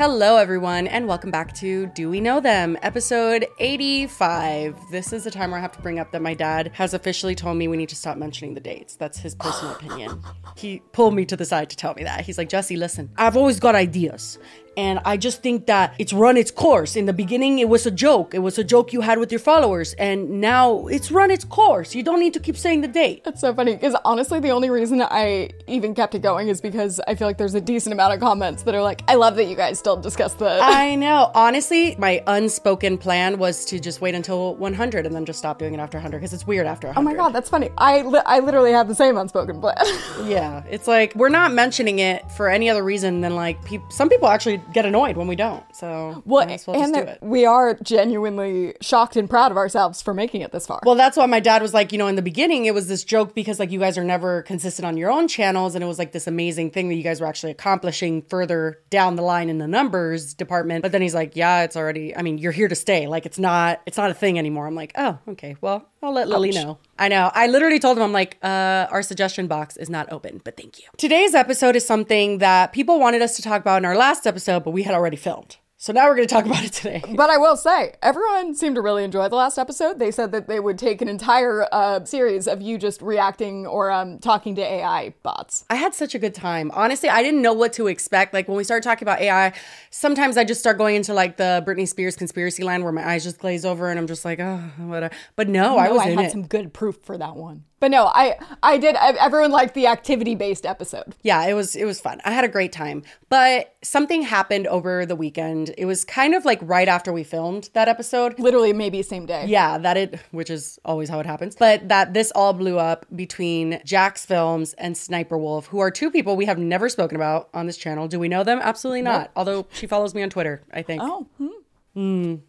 Hello, everyone, and welcome back to Do We Know Them, episode 85. This is the time where I have to bring up that my dad has officially told me we need to stop mentioning the dates. That's his personal opinion. He pulled me to the side to tell me that. He's like, Jesse, listen, I've always got ideas. And I just think that it's run its course. In the beginning, it was a joke. It was a joke you had with your followers. And now it's run its course. You don't need to keep saying the date. That's so funny because honestly, the only reason I even kept it going is because I feel like there's a decent amount of comments that are like, I love that you guys still discuss the. I know. Honestly, my unspoken plan was to just wait until 100 and then just stop doing it after 100 because it's weird after 100. oh my god, that's funny. I, li- I literally have the same unspoken plan. Yeah, it's like we're not mentioning it for any other reason than like peop some people actually get annoyed when we don't. So well, well and we are genuinely shocked and proud of ourselves for making it this far. Well, that's why my dad was like, you know, in the beginning, it was this joke because like you guys are never consistent on your own channels, and it was like this amazing thing that you guys were actually accomplishing further down the line in the numbers department. But then he's like, yeah, it's already. I mean, you're here to stay. Like it's not. It's not a thing anymore. I'm like, oh, okay. Well, I'll let Lily know. I know. I literally told him, I'm like, uh, our suggestion box is not open, but thank you. Today's episode is something that people wanted us to talk about in our last episode, but we had already filmed. So now we're going to talk about it today. But I will say, everyone seemed to really enjoy the last episode. They said that they would take an entire uh, series of you just reacting or um, talking to AI bots. I had such a good time. Honestly, I didn't know what to expect. Like when we started talking about AI, sometimes I just start going into like the Britney Spears conspiracy line where my eyes just glaze over and I'm just like, oh, whatever. But no, I was I had it. some good proof for that one. But no, I I did. I, everyone liked the activity based episode. yeah, it was it was fun. I had a great time. But something happened over the weekend. It was kind of like right after we filmed that episode. Literally, maybe same day. Yeah, that it, which is always how it happens, but that this all blew up between JacksFilms and Sniper Wolf, who are two people we have never spoken about on this channel. Do we know them? Absolutely not. Although she follows me on Twitter, I think. Oh. Hmm.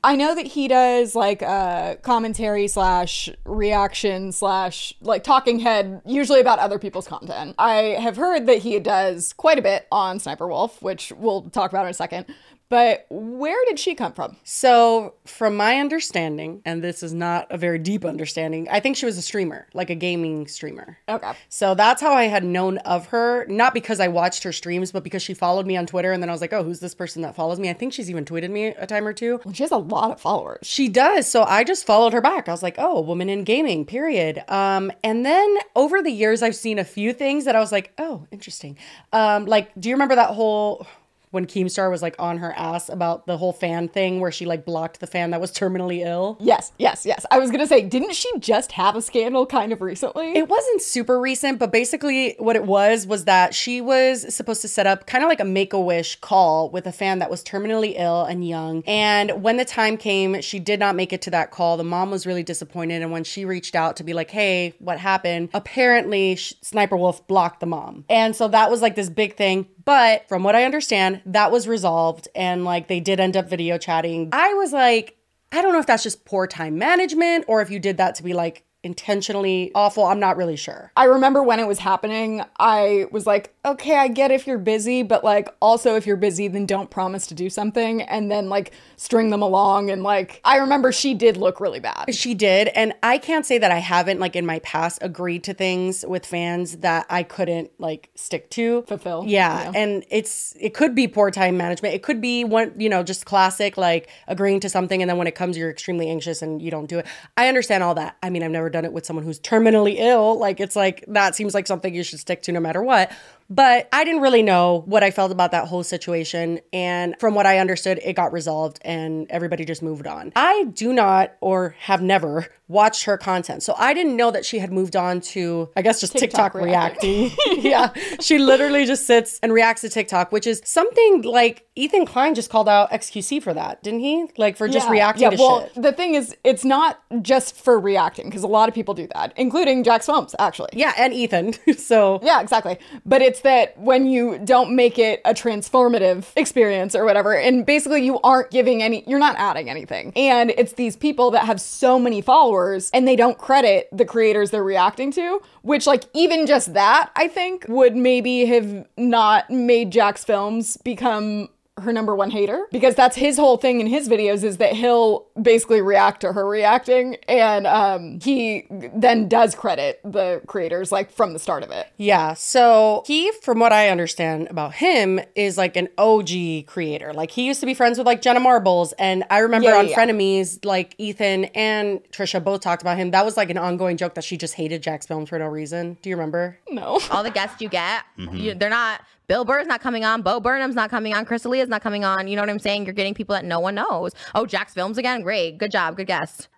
I know that he does like uh commentary slash reaction slash like talking head, usually about other people's content. I have heard that he does quite a bit on Sniper Wolf, which we'll talk about in a second. But where did she come from? So, from my understanding, and this is not a very deep understanding, I think she was a streamer, like a gaming streamer. Okay. So that's how I had known of her, not because I watched her streams, but because she followed me on Twitter. And then I was like, oh, who's this person that follows me? I think she's even tweeted me a time or two. Well, she has a lot of followers. She does. So I just followed her back. I was like, oh, a woman in gaming, period. Um, and then over the years, I've seen a few things that I was like, oh, interesting. Um, like, do you remember that whole when Keemstar was like on her ass about the whole fan thing where she like blocked the fan that was terminally ill? Yes, yes, yes. I was gonna say, didn't she just have a scandal kind of recently? It wasn't super recent, but basically what it was was that she was supposed to set up kind of like a make a wish call with a fan that was terminally ill and young. And when the time came, she did not make it to that call. The mom was really disappointed. And when she reached out to be like, hey, what happened? Apparently, Sniper Wolf blocked the mom. And so that was like this big thing. But from what I understand, that was resolved and like they did end up video chatting. I was like, I don't know if that's just poor time management or if you did that to be like intentionally awful. I'm not really sure. I remember when it was happening, I was like, okay, I get if you're busy, but like also if you're busy, then don't promise to do something and then like string them along. And like, I remember she did look really bad. She did. And I can't say that I haven't, like in my past, agreed to things with fans that I couldn't like stick to. Fulfill. Yeah. And it's, it could be poor time management. It could be one, you know, just classic, like agreeing to something. And then when it comes, you're extremely anxious and you don't do it. I understand all that. I mean, I've never done it with someone who's terminally ill. Like, it's like, that seems like something you should stick to no matter what. But I didn't really know what I felt about that whole situation. And from what I understood, it got resolved and everybody just moved on. I do not or have never watched her content. So I didn't know that she had moved on to, I guess, just TikTok, TikTok reacting. yeah. She literally just sits and reacts to TikTok, which is something like Ethan Klein just called out XQC for that, didn't he? Like for just Yeah. reacting yeah, well, shit. the thing is, it's not just for reacting because a lot of people do that, including JacksFilms, actually. Yeah, and Ethan. so Yeah, exactly. But it's that when you don't make it a transformative experience or whatever, and basically you aren't giving any, you're not adding anything. And it's these people that have so many followers and they don't credit the creators they're reacting to, which, like, even just that, I think, would maybe have not made JacksFilms become her number one hater because that's his whole thing in his videos is that he'll basically react to her reacting and um he then does credit the creators like from the start of it Yeah. So he, from what I understand about him, is like an OG creator. Like he used to be friends with like Jenna Marbles. And I remember Yeah, on yeah. Frenemies, like Ethan and Trisha both talked about him. That was like an ongoing joke that she just hated JacksFilms for no reason. Do you remember? no all the guests you get, you, they're not. Bill Burr's not coming on. Bo Burnham's not coming on. Chris D'Elia's not coming on. You know what I'm saying? You're getting people that no one knows. Oh, JacksFilms again. Great. Good job. Good guest.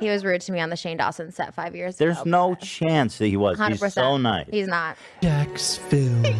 He was rude to me on the Shane Dawson set five years There's ago. There's no chance that he was. Hundred He's percent. so nice. He's not. Jack's film.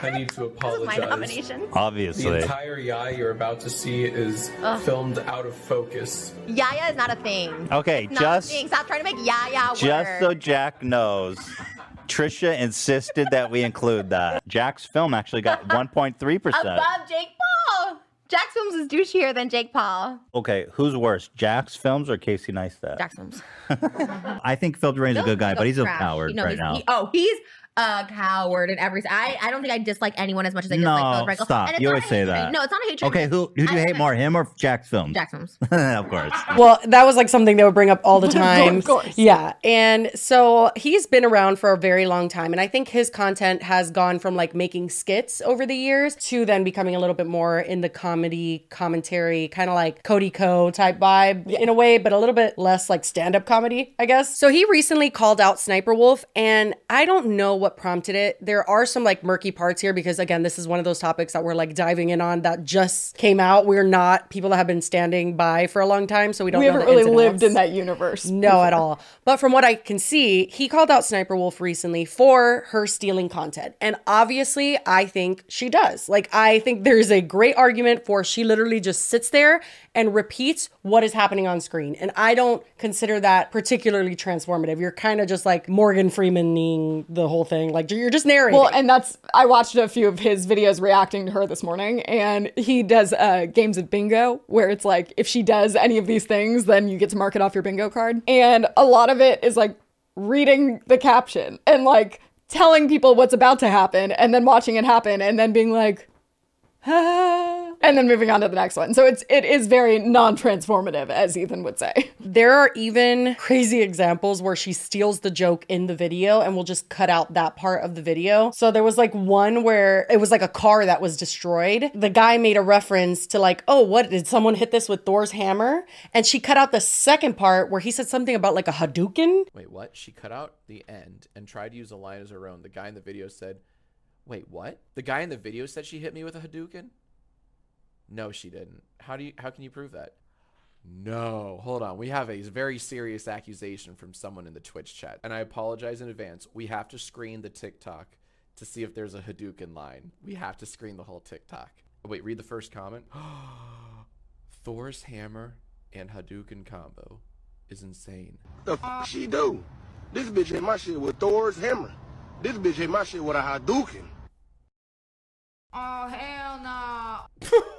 I need to apologize. My apologize. Obviously. The entire Yai you're about to see is filmed out of focus. Yaya is not a thing. Okay, Not just a thing. Stop trying to make Yaya work. just so Jack knows, Trisha insisted that we include that. Jack's film actually got 1.3%. above Jake Paul. JacksFilms is douchier than Jake Paul. Okay, who's worse, JacksFilms or Casey Neistat? JacksFilms. I think Phil Duran's a good guy, but he's a coward right he's- now. he- oh, he's a coward in every. I I don't think I dislike anyone as much as I dislike No, Philip DeFranco. stop. And it's You not always say hatred. that. No, it's not a hatred. Okay, who who do you I- hate more, him or JacksFilms? Jack's films. of course. Well, that was like something they would bring up all the time. of course. Yeah. And so he's been around for a very long time. And I think his content has gone from like making skits over the years to then becoming a little bit more in the comedy, commentary, kind of like Cody Ko type vibe in a way, but a little bit less like stand up comedy, I guess. So he recently called out Sniper Wolf. And I don't know what prompted it. There are some like murky parts here because, again, this is one of those topics that we're like diving in on that just came out. We're not people that have been standing by for a long time. So we don't we know haven't really lived in that universe No, at all. But from what I can see, he called out Sniper Wolf recently for her stealing content. And obviously, I think she does. Like, I think there's a great argument for she literally just sits there and repeats what is happening on screen. And I don't consider that particularly transformative. You're kind of just like Morgan Freemaning the whole thing. Like, you're just narrating. Well, and that's I watched a few of his videos reacting to her this morning, and he does uh, games of bingo where it's like if she does any of these things, then you get to mark it off your bingo card, and a lot of it is like reading the caption and like telling people what's about to happen, and then watching it happen, and then being like, ah, and then moving on to the next one. So it's it is very non-transformative, as Ethan would say. There are even crazy examples where she steals the joke in the video and will just cut out that part of the video. So there was like one where it was like a car that was destroyed. The guy made a reference to like, oh, what did someone hit this with Thor's hammer? And she cut out the second part where he said something about like a Hadouken. Wait, what? She cut out the end and tried to use a line as her own. The guy in the video said, "Wait, what? The guy in the video said she hit me with a Hadouken?" No, she didn't. How do you how can you prove that? No, hold on. We have a very serious accusation from someone in the Twitch chat. And I apologize in advance. We have to screen the TikTok to see if there's a Hadouken line. We have to screen the whole TikTok. Wait, read the first comment. Thor's hammer and Hadouken combo is insane. The f she do? This bitch hit my shit with Thor's hammer. This bitch hit my shit with a Hadouken. Oh hell no.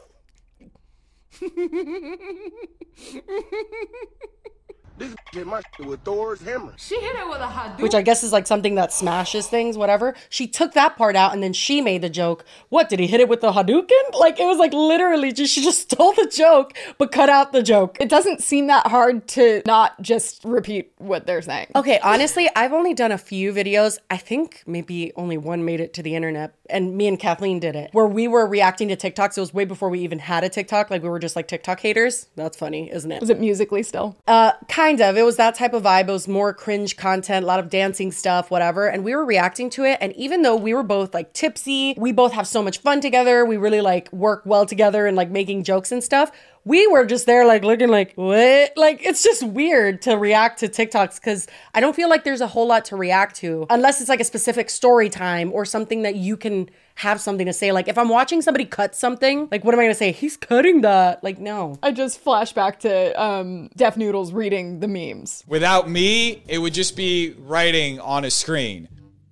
This hit my shit with Thor's hammer. She hit it with a Hadouken. Which I guess is like something that smashes things, whatever. She took that part out and then she made the joke. What did he hit it with the Hadouken? Like it was like literally just she just stole the joke but cut out the joke. It doesn't seem that hard to not just repeat what they're saying. Okay, honestly, I've only done a few videos. I think maybe only one made it to the internet, and me and Kathleen did it, where we were reacting to TikToks. It was way before we even had a TikTok. Like we were just like TikTok haters. That's funny, isn't it? Was it Musical.ly still? Uh, kind of. It was that type of vibe. It was more cringe content, a lot of dancing stuff, whatever. And we were reacting to it. And even though we were both like tipsy, we both have so much fun together. We really like work well together and like making jokes and stuff. We were just there like looking like what like it's just weird to react to tiktoks because i don't feel like there's a whole lot to react to unless it's like a specific story time or something that you can have something to say like if i'm watching somebody cut something like what am i gonna say he's cutting that like no I just flash back to um, Def Noodles reading the memes. Without me, it would just be writing on a screen.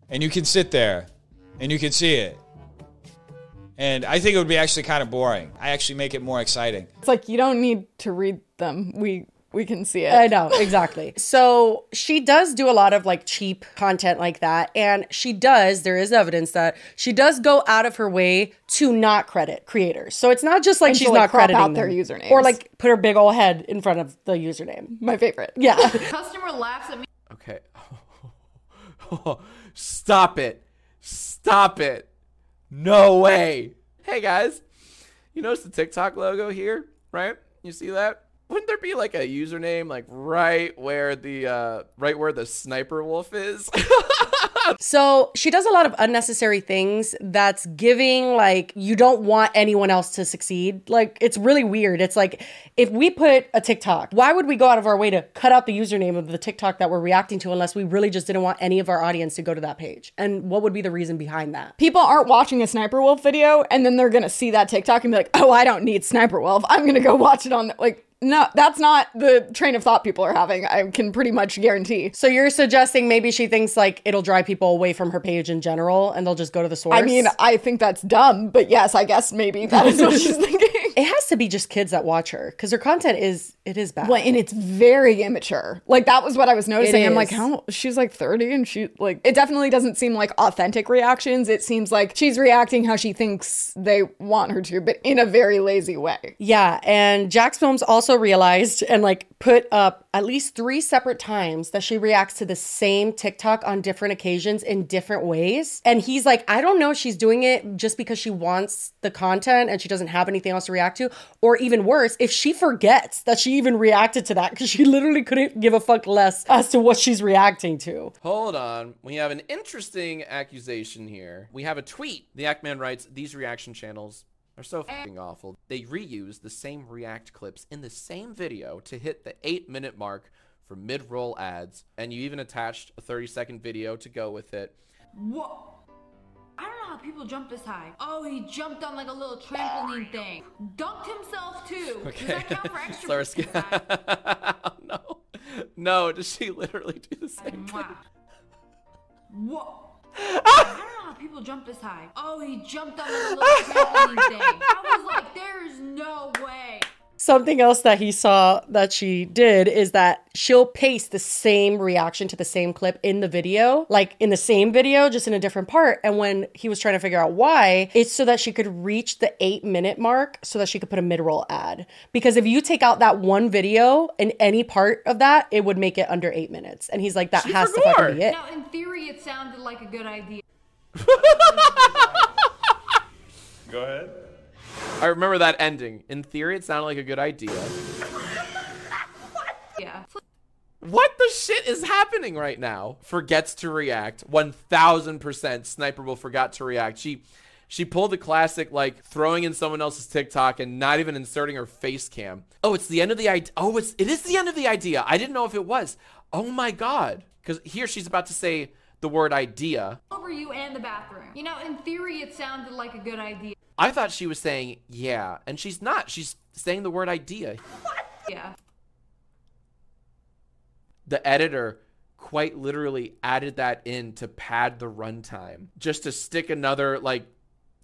And you can sit there and you can see it. And I think it would be actually kind of boring. I actually make it more exciting. It's like you don't need to read them. We we can see it. I know, exactly. so she does do a lot of like cheap content like that. And she does, there is evidence that she does go out of her way to not credit creators. So it's not just like And she's she'll, like, not crop crediting out their them. usernames. Or like put her big old head in front of the username. My favorite. Yeah. Customer laughs at me. Okay. Stop it. Stop it. No way. Hey guys. You notice the TikTok logo here, right? You see that? Wouldn't there be like a username like right where the uh right where the sniper wolf is? So she does a lot of unnecessary things that's giving like you don't want anyone else to succeed. Like it's really weird. It's like if we put a TikTok, why would we go out of our way to cut out the username of the TikTok that we're reacting to unless we really just didn't want any of our audience to go to that page? And what would be the reason behind that? People aren't watching a Sniper Wolf video and then they're gonna see that TikTok and be like, oh, I don't need Sniper Wolf. I'm gonna go watch it on the, like. No, that's not the train of thought people are having. I can pretty much guarantee. So you're suggesting maybe she thinks like it'll drive people away from her page in general and they'll just go to the source? I mean, I think that's dumb, but yes, I guess maybe that is what she's thinking. It has to be just kids that watch her because her content is it is bad. Well, and it's very immature. Like that was what I was noticing. I'm like, how she's like 30 and she like it definitely doesn't seem like authentic reactions. It seems like she's reacting how she thinks they want her to, but in a very lazy way. Yeah, and JacksFilms also realized and like put up at least three separate times that she reacts to the same TikTok on different occasions in different ways. And he's like, I don't know if she's doing it just because she wants the content and she doesn't have anything else to react to, or even worse, if she forgets that she even reacted to that because she literally couldn't give a fuck less as to what she's reacting to. Hold on. We have an interesting accusation here. We have a tweet. The Ackman writes, These reaction channels are so fucking awful. They reuse the same React clips in the same video to hit the eight minute mark for mid roll ads. And you even attached a 30 second video to go with it. What? I don't know how people jump this high. Oh, he jumped on like a little trampoline thing. Dunked himself too. Does that count for extra? Sarski- no. No, does she literally do the same thing? What? I don't know how people jump this high. Oh, he jumped on a little trampoline thing. I was like, there's no way. Something else that he saw that she did is that she'll paste the same reaction to the same clip in the video, like in the same video, just in a different part. And when he was trying to figure out why, it's so that she could reach the eight minute mark so that she could put a mid roll ad. Because if you take out that one video in any part of that, it would make it under eight minutes. And he's like, that She has to forgot. fucking be it. Now, in theory, it sounded like a good idea. Go ahead. I remember that ending. In theory, it sounded like a good idea. Yeah. What the shit is happening right now? Forgets to react. 1000% Sniper Wolf forgot to react. She she pulled the classic like throwing in someone else's TikTok and not even inserting her face cam. Oh, it's the end of the idea. Oh, it's it is the end of the idea. I didn't know if it was. Oh my god. Cuz here she's about to say the word idea. Over you and the bathroom. You know, in theory, it sounded like a good idea. I thought she was saying yeah, and she's not. She's saying the word idea. What? Yeah. the editor quite literally added that in to pad the runtime just to stick another like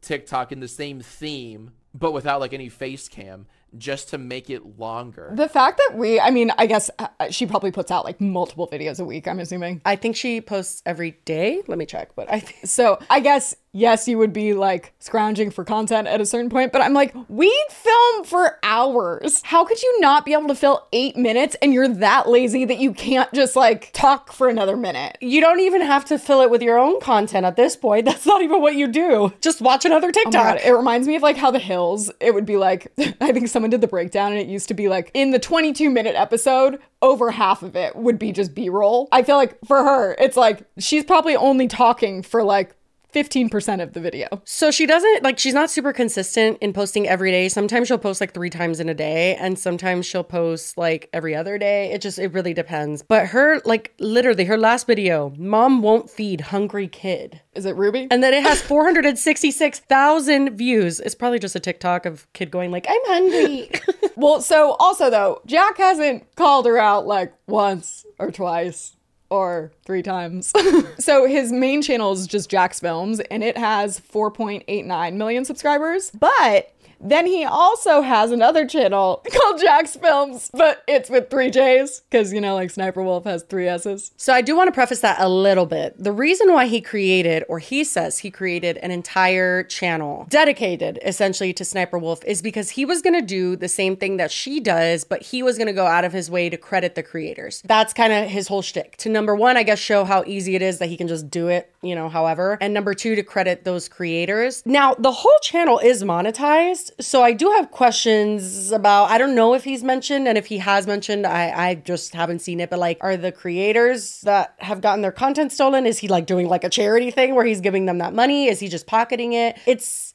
TikTok in the same theme but without like any face cam just to make it longer. The fact that we, I mean, I guess uh, she probably puts out like multiple videos a week, I'm assuming. I think she posts every day. Let me check, but I think So I guess, yes, you would be like scrounging for content at a certain point, but I'm like, we film for hours. How could you not be able to fill eight minutes and you're that lazy that you can't just like talk for another minute? you don't even have to fill it with your own content at this point. That's not even what you do. Just watch another Oh TikTok. God, it reminds me of like how the hills, it would be like, I think someone did the breakdown and it used to be like in the 22 minute episode, over half of it would be just B roll. I feel like for her, it's like she's probably only talking for like 15% of the video. So she doesn't like she's not super consistent in posting every day. Sometimes she'll post like 3 times in a day and sometimes she'll post like every other day. It just it really depends. But her like literally her last video, mom won't feed hungry kid. Is it Ruby? And then it has 466,000 views. It's probably just a TikTok of kid going like I'm hungry. well, so also though, Jack hasn't called her out like once or twice or three times. so his main channel is just JacksFilms and it has 4.89 million subscribers. But then he also has another channel called JacksFilms, but it's with three J's because, you know, like Sniper Wolf has three S's. So I do want to preface that a little bit. The reason why he created, or he says he created an entire channel dedicated essentially to Sniper Wolf is because he was going to do the same thing that she does, but he was going to go out of his way to credit the creators. That's kind of his whole shtick. To number one, I guess, show how easy it is that he can just do it, you know, however. And number two, to credit those creators. Now, the whole channel is monetized. So I do have questions about, I don't know if he's mentioned, and if he has mentioned, I, I just haven't seen it, but like, are the creators that have gotten their content stolen, is he like doing like a charity thing where he's giving them that money? Is he just pocketing it? It's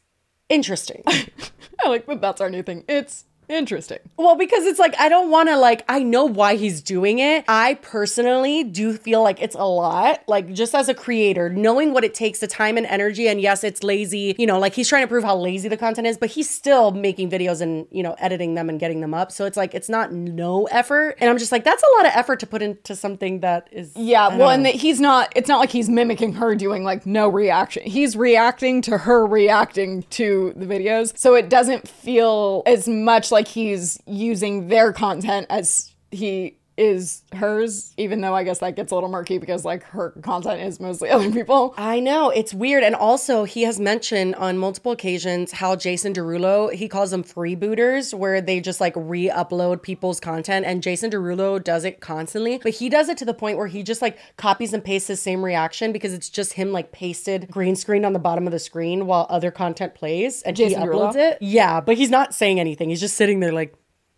interesting. I like that that's our new thing. It's interesting. Well, because it's like I don't want to like I know why he's doing it. I personally do feel like it's a lot. Like just as a creator, knowing what it takes, the time and energy and yes, it's lazy, you know, like he's trying to prove how lazy the content is, but he's still making videos and, you know, editing them and getting them up. So it's like it's not no effort. And I'm just like that's a lot of effort to put into something that is Yeah, well, and know. that he's not, it's not like he's mimicking her doing like no reaction. He's reacting to her reacting to the videos. So it doesn't feel as much like he's using their content as he is hers, even though I guess that gets a little murky because like her content is mostly other people. I know it's weird, and also he has mentioned on multiple occasions how Jason Derulo he calls them freebooters, where they just like re-upload people's content, and Jason Derulo does it constantly, but he does it to the point where he just like copies and pastes the same reaction because it's just him like pasted green screen on the bottom of the screen while other content plays, and Jason he Derulo? uploads it. Yeah, but he's not saying anything. He's just sitting there like.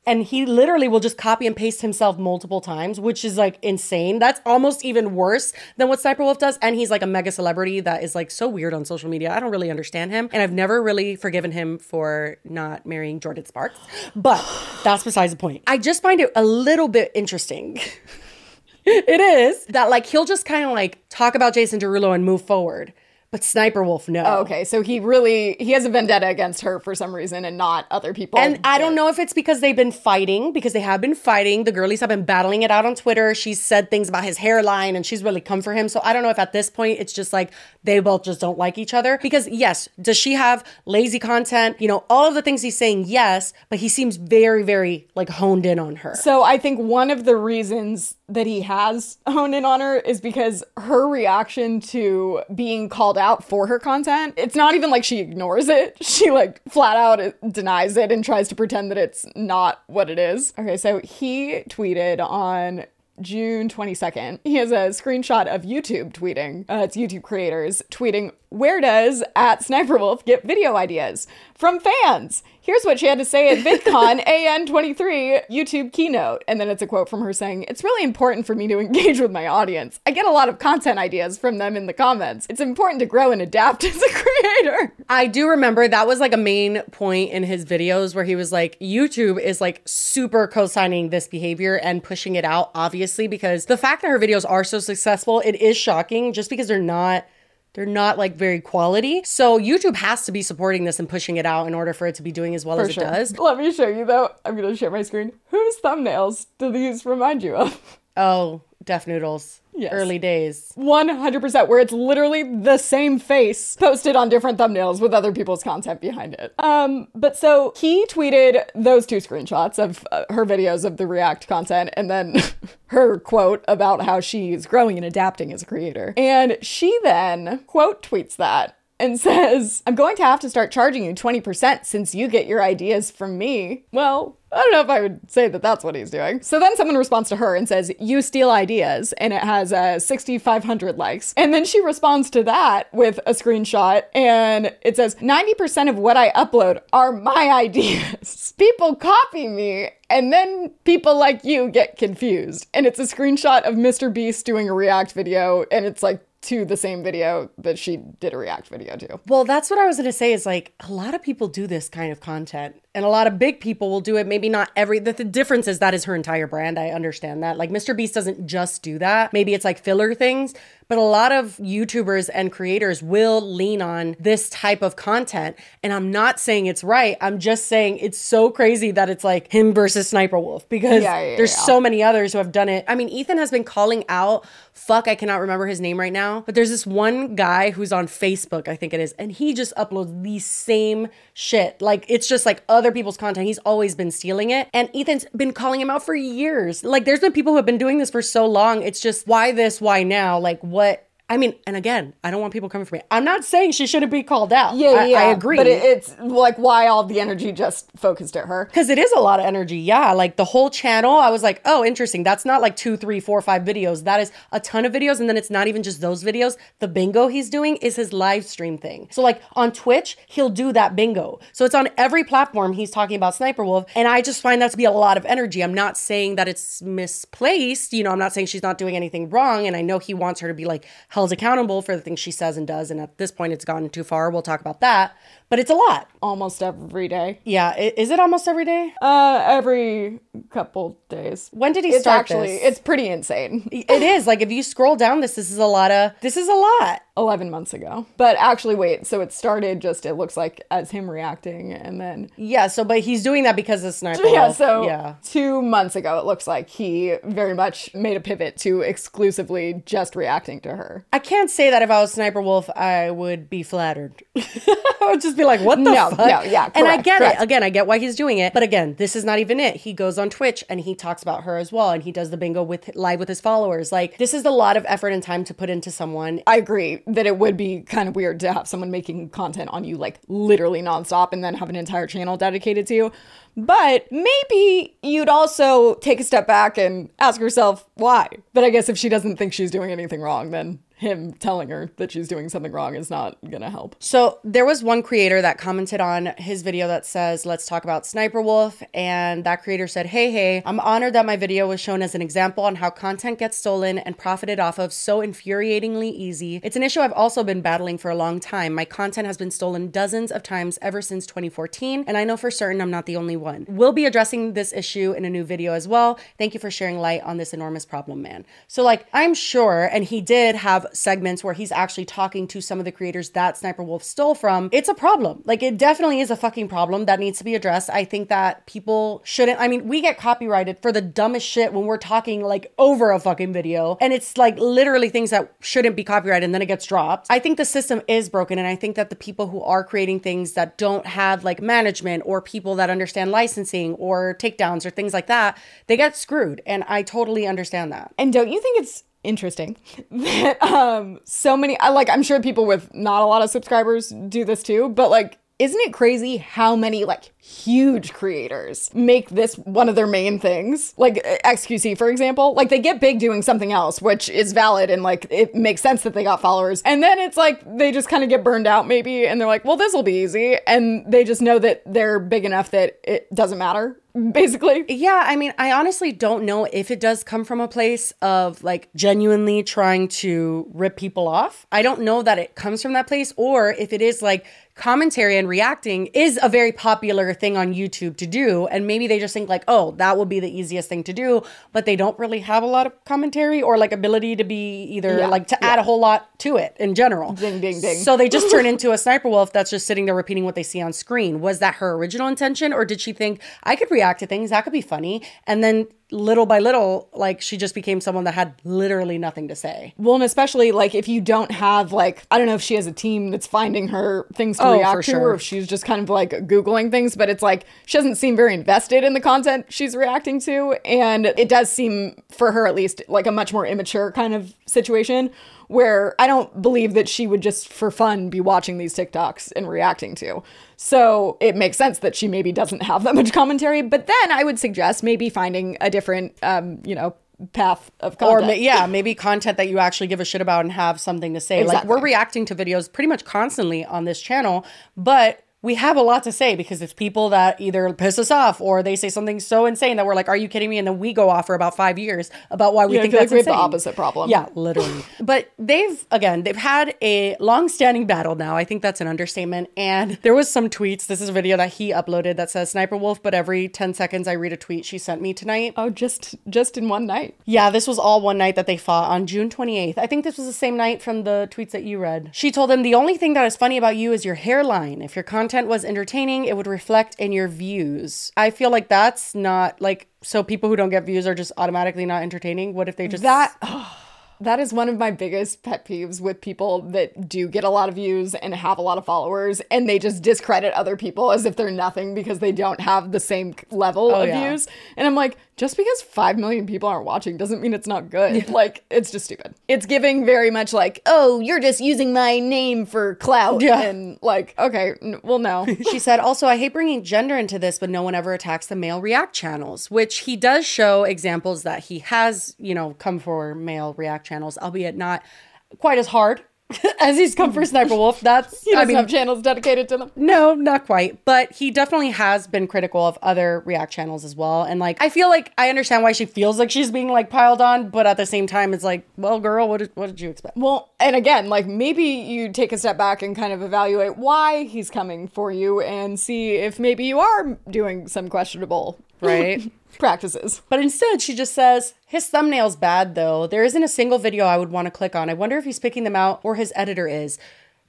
And he literally will just copy and paste himself multiple times, which is like insane. That's almost even worse than what Sniper Wolf does. And he's like a mega celebrity that is like so weird on social media. I don't really understand him. And I've never really forgiven him for not marrying Jordin Sparks. But that's besides the point. I just find it a little bit interesting. it is that like he'll just kind of like talk about Jason Derulo and move forward. But Sniper Wolf, no. Oh, okay, so he really he has a vendetta against her for some reason and not other people. And I don't know if it's because they've been fighting, because they have been fighting. The girlies have been battling it out on Twitter. She's said things about his hairline and she's really come for him. So I don't know if at this point it's just like they both just don't like each other. Because yes, does she have lazy content? You know, all of the things he's saying, yes, but he seems very, very like honed in on her. So I think one of the reasons that he has honed in on her is because her reaction to being called out for her content, it's not even like she ignores it. She like flat out denies it and tries to pretend that it's not what it is. Okay, so he tweeted on June 22nd. He has a screenshot of YouTube tweeting. Uh, it's YouTube creators tweeting, Where does at Sniperwolf get video ideas? From fans. Here's what she had to say at VidCon AN23 YouTube keynote. And then it's a quote from her saying, It's really important for me to engage with my audience. I get a lot of content ideas from them in the comments. It's important to grow and adapt as a creator. I do remember that was like a main point in his videos where he was like, YouTube is like super co signing this behavior and pushing it out, obviously, because the fact that her videos are so successful, it is shocking just because they're not. They're not like very quality. So YouTube has to be supporting this and pushing it out in order for it to be doing as well For as sure. it does. Let me show you though. I'm going to share my screen. Whose thumbnails do these remind you of? Oh, Def Noodles. Yes. Early days. 100% where it's literally the same face posted on different thumbnails with other people's content behind it. Um but so he tweeted those two screenshots of uh, her videos of the react content and then her quote about how she's growing and adapting as a creator. And she then quote tweets that and says, I'm going to have to start charging you 20% since you get your ideas from me. Well, I don't know if I would say that that's what he's doing. So then someone responds to her and says, You steal ideas. And it has uh, 6,500 likes. And then she responds to that with a screenshot and it says, 90% of what I upload are my ideas. People copy me and then people like you get confused. And it's a screenshot of Mr. Beast doing a react video and it's like to the same video that she did a react video to. Well, that's what I was going to say is like a lot of people do this kind of content and a lot of big people will do it. Maybe not every, the, the difference is that is her entire brand. I understand that. Like Mr. Beast doesn't just do that. Maybe it's like filler things, but a lot of YouTubers and creators will lean on this type of content. And I'm not saying it's right. I'm just saying it's so crazy that it's like him versus Sniper Wolf because Yeah, yeah, there's yeah. so many others who have done it. I mean, Ethan has been calling out, fuck, I cannot remember his name right now, but there's this one guy who's on Facebook, I think it is, and he just uploads the same shit. Like, it's just like other people's content. He's always been stealing it. And Ethan's been calling him out for years. Like, there's been people who have been doing this for so long. It's just, why this? Why now? Like, what? I mean, and again, I don't want people coming for me. I'm not saying she shouldn't be called out. Yeah, I, yeah. I agree. But it, it's like why all the energy just focused at her. Because it is a lot of energy. Yeah. Like the whole channel, I was like, oh, interesting. That's not like two, three, four, five videos. That is a ton of videos. And then it's not even just those videos. The bingo he's doing is his live stream thing. So, like on Twitch, he'll do that bingo. So it's on every platform he's talking about Sniper Wolf. And I just find that to be a lot of energy. I'm not saying that it's misplaced. You know, I'm not saying she's not doing anything wrong. And I know he wants her to be like held accountable for the things she says and does. And at this point, it's gone too far. We'll talk about that. But it's a lot. Almost every day. Yeah. i- Is it almost every day? Uh, every couple days. When did he It's start actually this? it's pretty insane. It is like if you scroll down this, this is a lot of this is a lot. 11 months ago. But actually, wait, so it started just, it looks like, as him reacting, and then. Yeah, so but he's doing that because of Sniper. Yeah, Wolf. so yeah. two months ago, it looks like he very much made a pivot to exclusively just reacting to her. I can't say that if I was Sniper Wolf, I would be flattered. I would just be like, "What the No, fuck?" no, yeah, and I get correct. it. Again, I get why he's doing it. But again, this is not even it. He goes on Twitch and he talks about her as well, and he does the bingo with live with his followers. Like this is a lot of effort and time to put into someone. I agree that it would be kind of weird to have someone making content on you like literally nonstop and then have an entire channel dedicated to you. But maybe you'd also take a step back and ask yourself why. But I guess if she doesn't think she's doing anything wrong, then him telling her that she's doing something wrong is not gonna help. So there was one creator that commented on his video that says, let's talk about Sniper Wolf. And that creator said, hey, hey, I'm honored that my video was shown as an example on how content gets stolen and profited off of so infuriatingly easy. It's an issue I've also been battling for a long time. My content has been stolen dozens of times ever since 2014. And I know for certain I'm not the only one. We'll be addressing this issue in a new video as well. Thank you for sharing light on this enormous problem, man. So like, I'm sure, and he did have segments where he's actually talking to some of the creators that Sniper Wolf stole from, it's a problem. Like it definitely is a fucking problem that needs to be addressed. I think that people shouldn't I mean, we get copyrighted for the dumbest shit when we're talking like over a fucking video and it's like literally things that shouldn't be copyrighted and then it gets dropped. I think the system is broken and I think that the people who are creating things that don't have like management or people that understand licensing or takedowns or things like that, they get screwed and I totally understand that. And don't you think it's interesting that um so many I like I'm sure people with not a lot of subscribers do this too, but like isn't it crazy how many like huge creators make this one of their main things? Like XQC for example, like they get big doing something else, which is valid and like it makes sense that they got followers. And then it's like they just kind of get burned out maybe and they're like, "Well, this will be easy." And they just know that they're big enough that it doesn't matter basically. Yeah, I mean, I honestly don't know if it does come from a place of like genuinely trying to rip people off. I don't know that it comes from that place or if it is like commentary and reacting is a very popular thing on YouTube to do. And maybe they just think like, oh, that will be the easiest thing to do, but they don't really have a lot of commentary or like ability to be either Yeah, like to add a whole lot to it in general. Ding ding ding. So they just turn into a sniper wolf that's just sitting there repeating what they see on screen. Was that her original intention, or did she think I could react to things that could be funny? And then little by little, like she just became someone that had literally nothing to say. Well, and especially like if you don't have like I don't know if she has a team that's finding her things to Oh, react to, sure. or if she's just kind of like googling things. But it's like she doesn't seem very invested in the content she's reacting to, and it does seem for her at least like a much more immature kind of situation where I don't believe that she would just for fun be watching these TikToks and reacting to. So it makes sense that she maybe doesn't have that much commentary. But then I would suggest maybe finding a different, um, you know, path of content. ma- yeah, maybe content that you actually give a shit about and have something to say. Like we're reacting to videos pretty much constantly on this channel, but we have a lot to say because it's people that either piss us off or they say something so insane that we're like, "Are you kidding me?" And then we go off for about five years about why we Yeah, think feel like we have the opposite problem. Yeah, literally. but they've again, they've had a long-standing battle now. I think that's an understatement. And there was some tweets. This is a video that he uploaded that says Sniper Wolf, but every 10 seconds I read a tweet she sent me tonight. Oh, just just in one night. Yeah, this was all one night that they fought on June 28th. I think this was the same night from the tweets that you read. She told him, The only thing that is funny about you is your hairline. If your content was entertaining, it would reflect in your views. I feel like that's not like, so people who don't get views are just automatically not entertaining. What if they just. That that is one of my biggest pet peeves with people that do get a lot of views and have a lot of followers and they just discredit other people as if they're nothing because they don't have the same level Oh, of yeah. views. And I'm like, just because 5 million people aren't watching doesn't mean it's not good. Like it's just stupid. It's giving very much like, "Oh, you're just using my name for clout." Yeah. And like, okay, n- well no. she said, also, I hate bringing gender into this, but no one ever attacks the male react channels, which he does show examples that he has, you know, come for male react channels, albeit not quite as hard as he's come for Sniper Wolf. That's, He I doesn't mean, have channels dedicated to them. no, not quite, but he definitely has been critical of other react channels as well. And like, I feel like I understand why she feels like she's being like piled on, but at the same time, it's like, well, girl, what did, what did you expect? Well, and again, like maybe you take a step back and kind of evaluate why he's coming for you and see if maybe you are doing some questionable Right. practices. But instead, she just says, his thumbnail's bad though. There isn't a single video I would want to click on. I wonder if he's picking them out or his editor is.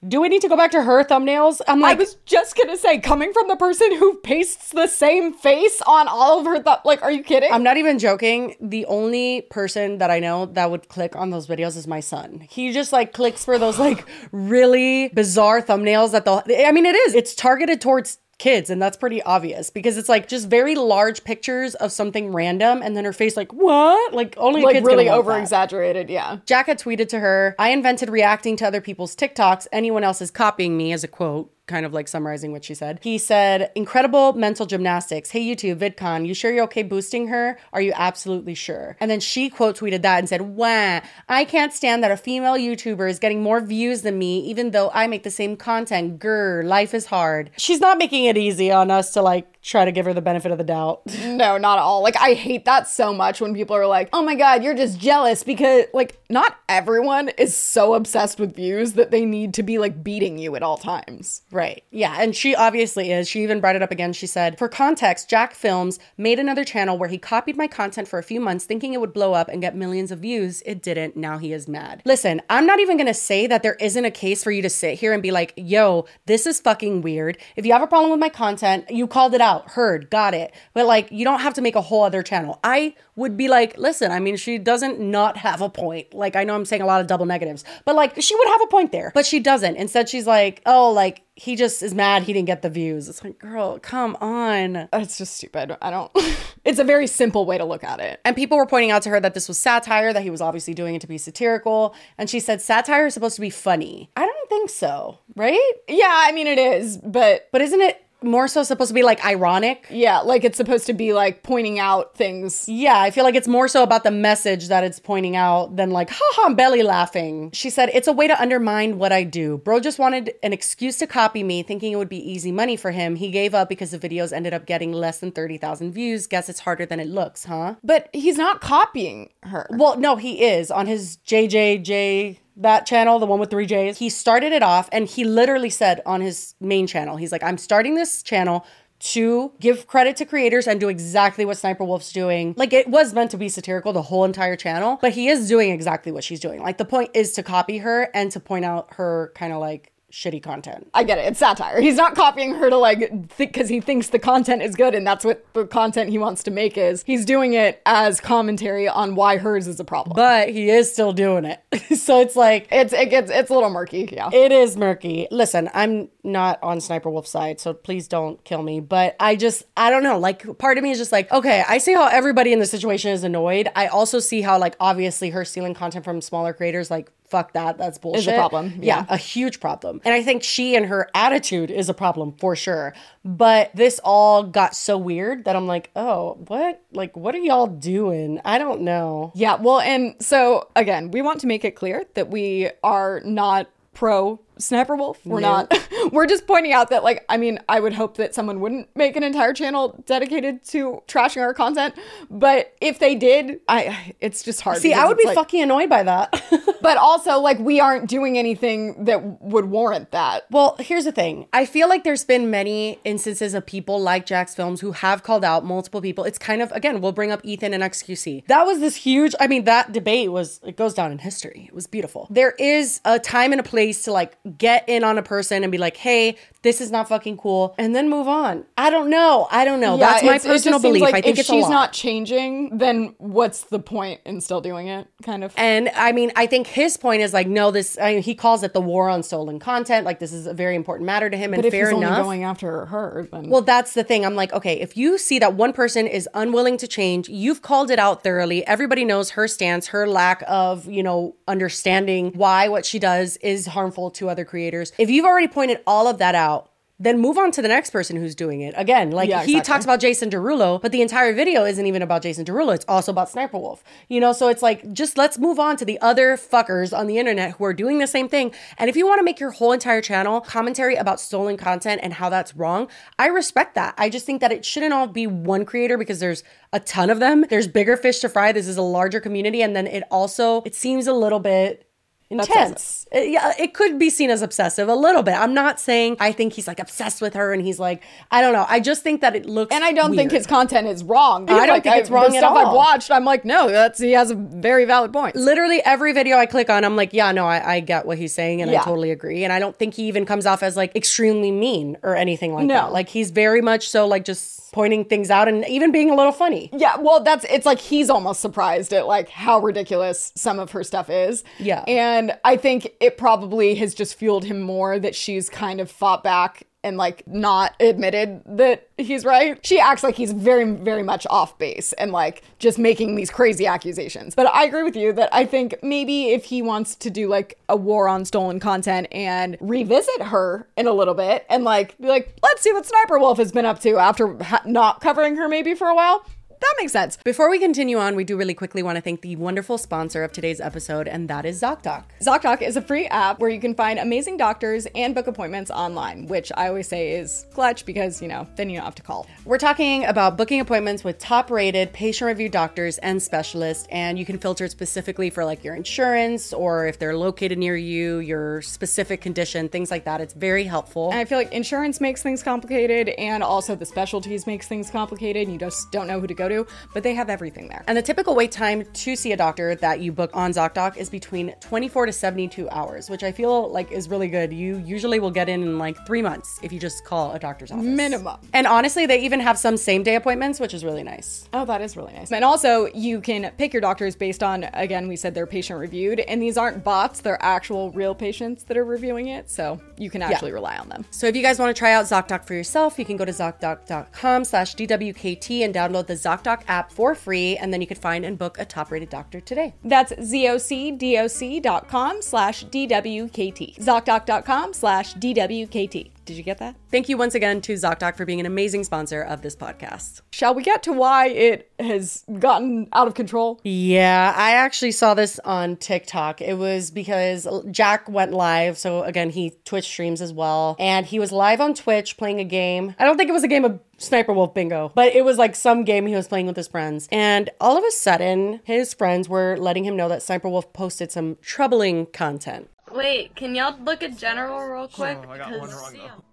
Do we need to go back to her thumbnails? I'm like, I was just gonna say, coming from the person who pastes the same face on all of her, th- like, are you kidding? I'm not even joking. The only person that I know that would click on those videos is my son. He just like clicks for those like really bizarre thumbnails that they'll, I mean, it is, it's targeted towards kids and that's pretty obvious because it's like just very large pictures of something random and then her face like what like only like really over exaggerated, yeah. Jack had tweeted to her, I invented reacting to other people's TikToks. Anyone else is copying me as a quote, kind of like summarizing what she said. He said, Incredible mental gymnastics. Hey, YouTube, VidCon, you sure you're okay boosting her? Are you absolutely sure? And then she quote tweeted that and said, Wah, I can't stand that a female YouTuber is getting more views than me, even though I make the same content. Grr, life is hard. She's not making it easy on us to like try to give her the benefit of the doubt. No, not at all. Like, I hate that so much when people are like, oh my God, you're just jealous because, like, not everyone is so obsessed with views that they need to be, like, beating you at all times. Right. Yeah. And she obviously is. She even brought it up again. She said, For context, Jack Films made another channel where he copied my content for a few months thinking it would blow up and get millions of views. It didn't. Now he is mad. Listen, I'm not even going to say that there isn't a case for you to sit here and be like, yo, this is fucking weird. If you have a problem with my content, you called it out, heard, got it. But like, you don't have to make a whole other channel. I would be like, listen, I mean, she doesn't not have a point. Like, I know I'm saying a lot of double negatives, but like, she would have a point there, but she doesn't. Instead, she's like, oh, like, he just is mad he didn't get the views. It's like, girl, come on. It's just stupid. I don't. it's a very simple way to look at it. And people were pointing out to her that this was satire, that he was obviously doing it to be satirical. And she said, satire is supposed to be funny. I don't think so, right? Yeah, I mean, it is, but. But isn't it more so supposed to be like ironic? Yeah, like it's supposed to be like pointing out things. Yeah, I feel like it's more so about the message that it's pointing out than like, haha, I'm belly laughing. She said, it's a way to undermine what I do. Bro just wanted an excuse to copy me, thinking it would be easy money for him. He gave up because the videos ended up getting less than 30,000 views. Guess it's harder than it looks, huh? But he's not copying her. Well, no, he is on his JJJ that channel, the one with three J's. He started it off and he literally said on his main channel, he's like, I'm starting this channel to give credit to creators and do exactly what Sniper Wolf's doing. Like it was meant to be satirical, the whole entire channel, but he is doing exactly what she's doing. Like the point is to copy her and to point out her kind of like shitty content. I get it. It's satire. He's not copying her to like because he thinks the content is good and that's what the content he wants to make is. He's doing it as commentary on why hers is a problem. But he is still doing it. so it's like it's it gets it's a little murky. Yeah. It is murky. Listen, I'm not on Sniper Wolf's side, so please don't kill me. But I just, I don't know. Like, part of me is just like, okay, I see how everybody in the situation is annoyed. I also see how, like, obviously her stealing content from smaller creators, like, fuck that. That's bullshit. Is a problem, Yeah. yeah. a huge problem. And I think she and her attitude is a problem for sure. But this all got so weird that I'm like, oh, what? Like, what are y'all doing? I don't know. Yeah, well, and so again, we want to make it clear that we are not pro Sniper Wolf. We're No. not. We're just pointing out that, like, I mean, I would hope that someone wouldn't make an entire channel dedicated to trashing our content. But if they did, I it's just hard. See, I would be like- fucking annoyed by that. but also, like, we aren't doing anything that would warrant that. Well, here's the thing. I feel like there's been many instances of people like JacksFilms who have called out multiple people. It's kind of again, we'll bring up Ethan and XQC. That was this huge. I mean, that debate was it goes down in history. It was beautiful. There is a time and a place to like get in on a person and be like, "Hey, this is not fucking cool," and then move on. I don't know. I don't know. Yeah, That's my personal belief. like I think if it's a she's not changing, then what's the point in still doing it? Kind of. And I mean, I think his point is like, no, this. I mean, he calls it the war on stolen content. Like, this is a very important matter to him, and But if fair he's enough. only going after her, then Well, that's the thing. I'm like, okay, if you see that one person is unwilling to change, you've called it out thoroughly. Everybody knows her stance, her lack of, you know, understanding why what she does is harmful to other creators. If you've already pointed all of that out, then move on to the next person who's doing it. Again, like Yeah, he exactly. talks about Jason Derulo, but the entire video isn't even about Jason Derulo. It's also about Sniper Wolf. You know, so it's like just let's move on to the other fuckers on the internet who are doing the same thing. And if you want to make your whole entire channel commentary about stolen content and how that's wrong, I respect that. I just think that it shouldn't all be one creator because there's a ton of them. There's bigger fish to fry. This is a larger community and then it also it seems a little bit intense. It- yeah, it could be seen as obsessive a little bit. I'm not saying I think he's like obsessed with her and he's like I don't know. I just think that it looks and I don't think his content is wrong. I don't Like, think it's wrong The at stuff I've watched, I'm like, no, that's he has a very valid point. literally every video I click on, I'm like, yeah, no, I, I get what he's saying and Yeah. I totally agree. And I don't think he even comes off as like extremely mean or anything like No. that. Like he's very much so like just pointing things out and even being a little funny. Yeah, well, that's it's like he's almost surprised at like how ridiculous some of her stuff is. Yeah. And I think it probably has just fueled him more that she's kind of fought back and like not admitted that he's right. She acts like he's very, very much off base and like just making these crazy accusations. But I agree with you that I think maybe if he wants to do like a war on stolen content and revisit her in a little bit and like be like, let's see what Sniper Wolf has been up to after ha- not covering her maybe for a while. That makes sense. Before we continue on, we do really quickly want to thank the wonderful sponsor of today's episode, and that is ZocDoc. ZocDoc is a free app where you can find amazing doctors and book appointments online, which I always say is clutch because, you know, then you don't have to call. We're talking about booking appointments with top rated, patient reviewed doctors and specialists, and you can filter specifically for like your insurance or if they're located near you, your specific condition, things like that. It's very helpful. And I feel like insurance makes things complicated and also the specialties makes things complicated. You just don't know who to go to, but they have everything there. And the typical wait time to see a doctor that you book on ZocDoc is between 24 to 72 hours, which I feel like is really good. You usually will get in in like three months if you just call a doctor's office. Minimum. And honestly, they even have some same day appointments, which is really nice. Oh, that is really nice. And also, you can pick your doctors based on, again, we said they're patient reviewed, and these aren't bots, they're actual real patients that are reviewing it. So you can actually rely on them. So if you guys want to try out ZocDoc for yourself, you can go to ZocDoc.com slash DWKT and download the ZocDoc app for free. And then you can find and book a top rated doctor today. That's zocdoc.com slash DWKT. ZocDoc.com slash DWKT. Did you get that? Thank you once again to ZocDoc for being an amazing sponsor of this podcast. Shall we get to why it has gotten out of control? Yeah, I actually saw this on TikTok. It was because Jack went live. So again, he Twitch streams as well. And he was live on Twitch playing a game. I don't think it was a game of Sniper Wolf Bingo, but it was like some game he was playing with his friends. And all of a sudden, his friends were letting him know that Sniper Wolf posted some troubling content. Wait, can y'all look at general real quick? I got one 'Cause- wrong though.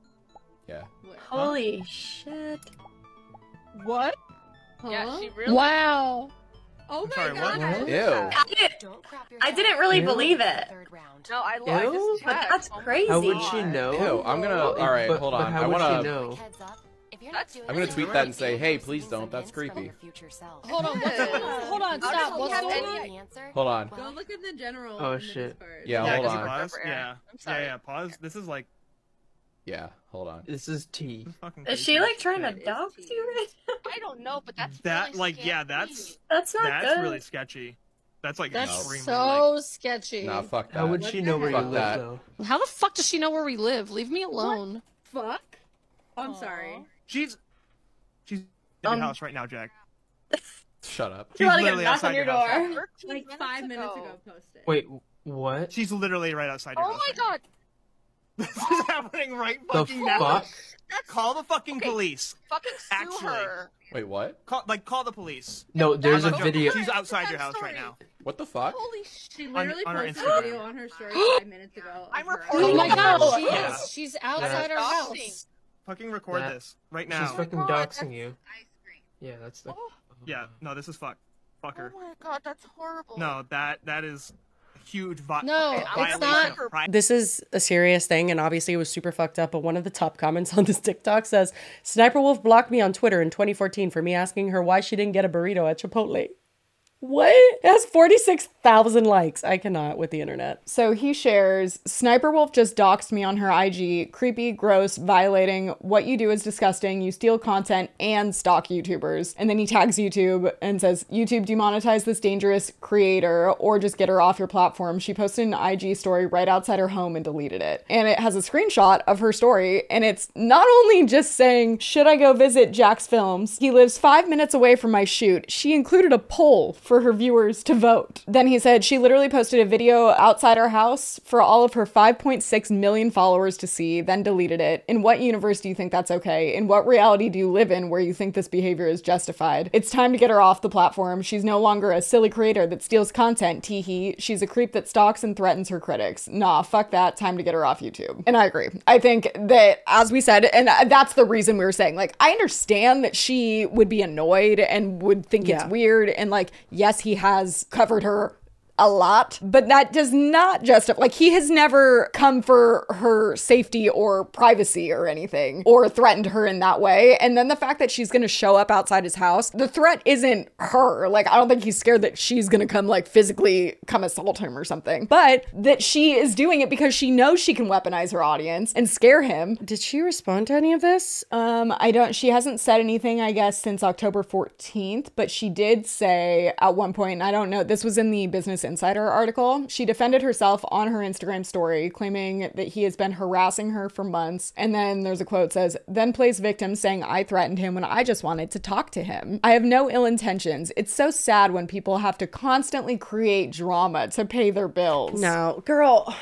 Yeah. Holy shit. What? Yeah, she really. Wow. Oh my sorry, what? god. Ew. I didn't, I didn't really Ew. believe it. No, I, I just Ew? But that's crazy. How would she know? Ew, I'm gonna. Oh, All right, but- hold but on. how I would wanna. she know? I'm gonna tweet that and say, "Hey, please don't. That's creepy." Hold on. Hold on. Stop. What's going on? Hold on. Go look at the general. Oh shit. Yeah, Yeah, hold on. Pause? Yeah. I'm Yeah, sorry. yeah. Pause. This is like Yeah, hold on. this is tea. Fucking Is she like trying to dox you right now? I don't know, but that's that really like yeah, that's That's not that's good. really sketchy. That's like That's extremely so sketchy. Nah, fuck that. How would she know where you live that. though? How the fuck does she know where we live? Leave me alone. Fuck? I'm sorry. She's she's in Um, your house right now, Jack. Shut up. She's wanna get literally knocked outside on your house. door. Like five minutes ago posted. Wait, what? She's literally right outside your Oh house. Oh my god. This is happening right The fucking now. fuck? Call the fucking police. Fucking sue Actually. her. Wait, what? Call, like, call the police. No, there's a video. She's outside your house right now. What the fuck? Holy shit. She On- literally on her posted Instagram. a video on her story five minutes ago. I'm of her. reporting Oh my it. god, she Yeah. is. She's outside our house. Fucking record That- this right now. She's fucking oh doxing you. Yeah, that's the. Oh. Yeah, no, this is fuck. Fuck her. Oh my god, that's horrible. No, that that is huge vi- No, it's not. This is a serious thing, and obviously it was super fucked up. But one of the top comments on this TikTok says, Sniper Wolf blocked me on Twitter in 2014 for me asking her why she didn't get a burrito at Chipotle. What? It has 46,000 likes. I cannot with the internet. So he shares Sniper Wolf just doxed me on her IG. Creepy, gross, violating. What you do is disgusting. You steal content and stalk YouTubers. And then he tags YouTube and says, YouTube demonetize this dangerous creator or just get her off your platform. She posted an IG story right outside her home and deleted it. And it has a screenshot of her story. And it's not only just saying, Should I go visit JacksFilms? He lives five minutes away from my shoot. She included a poll for her viewers to vote. Then he said she literally posted a video outside her house for all of her 5.6 million followers to see, then deleted it. In what universe do you think that's okay? In what reality do you live in where you think this behavior is justified? It's time to get her off the platform. She's no longer a silly creator that steals content, teehee. She's a creep that stalks and threatens her critics. Nah, fuck that. Time to get her off YouTube. And I agree. I think that, as we said, and that's the reason we were saying, like, I understand that she would be annoyed and would think Yeah. it's weird. And, like, yes, he has covered her a lot, but that does not justify, like, he has never come for her safety or privacy or anything or threatened her in that way. And then the fact that she's gonna show up outside his house, the threat isn't her. Like, I don't think he's scared that she's gonna come, like, physically come assault him or something, but that she is doing it because she knows she can weaponize her audience and scare him. Did she respond to any of this? Um, I don't, she hasn't said anything, I guess, since October 14th, but she did say at one point, and I don't know, this was in the Business Insider article. She defended herself on her Instagram story, claiming that he has been harassing her for months. And then there's a quote says, then plays victim saying, I threatened him when I just wanted to talk to him. I have no ill intentions. It's so sad when people have to constantly create drama to pay their bills. No, girl,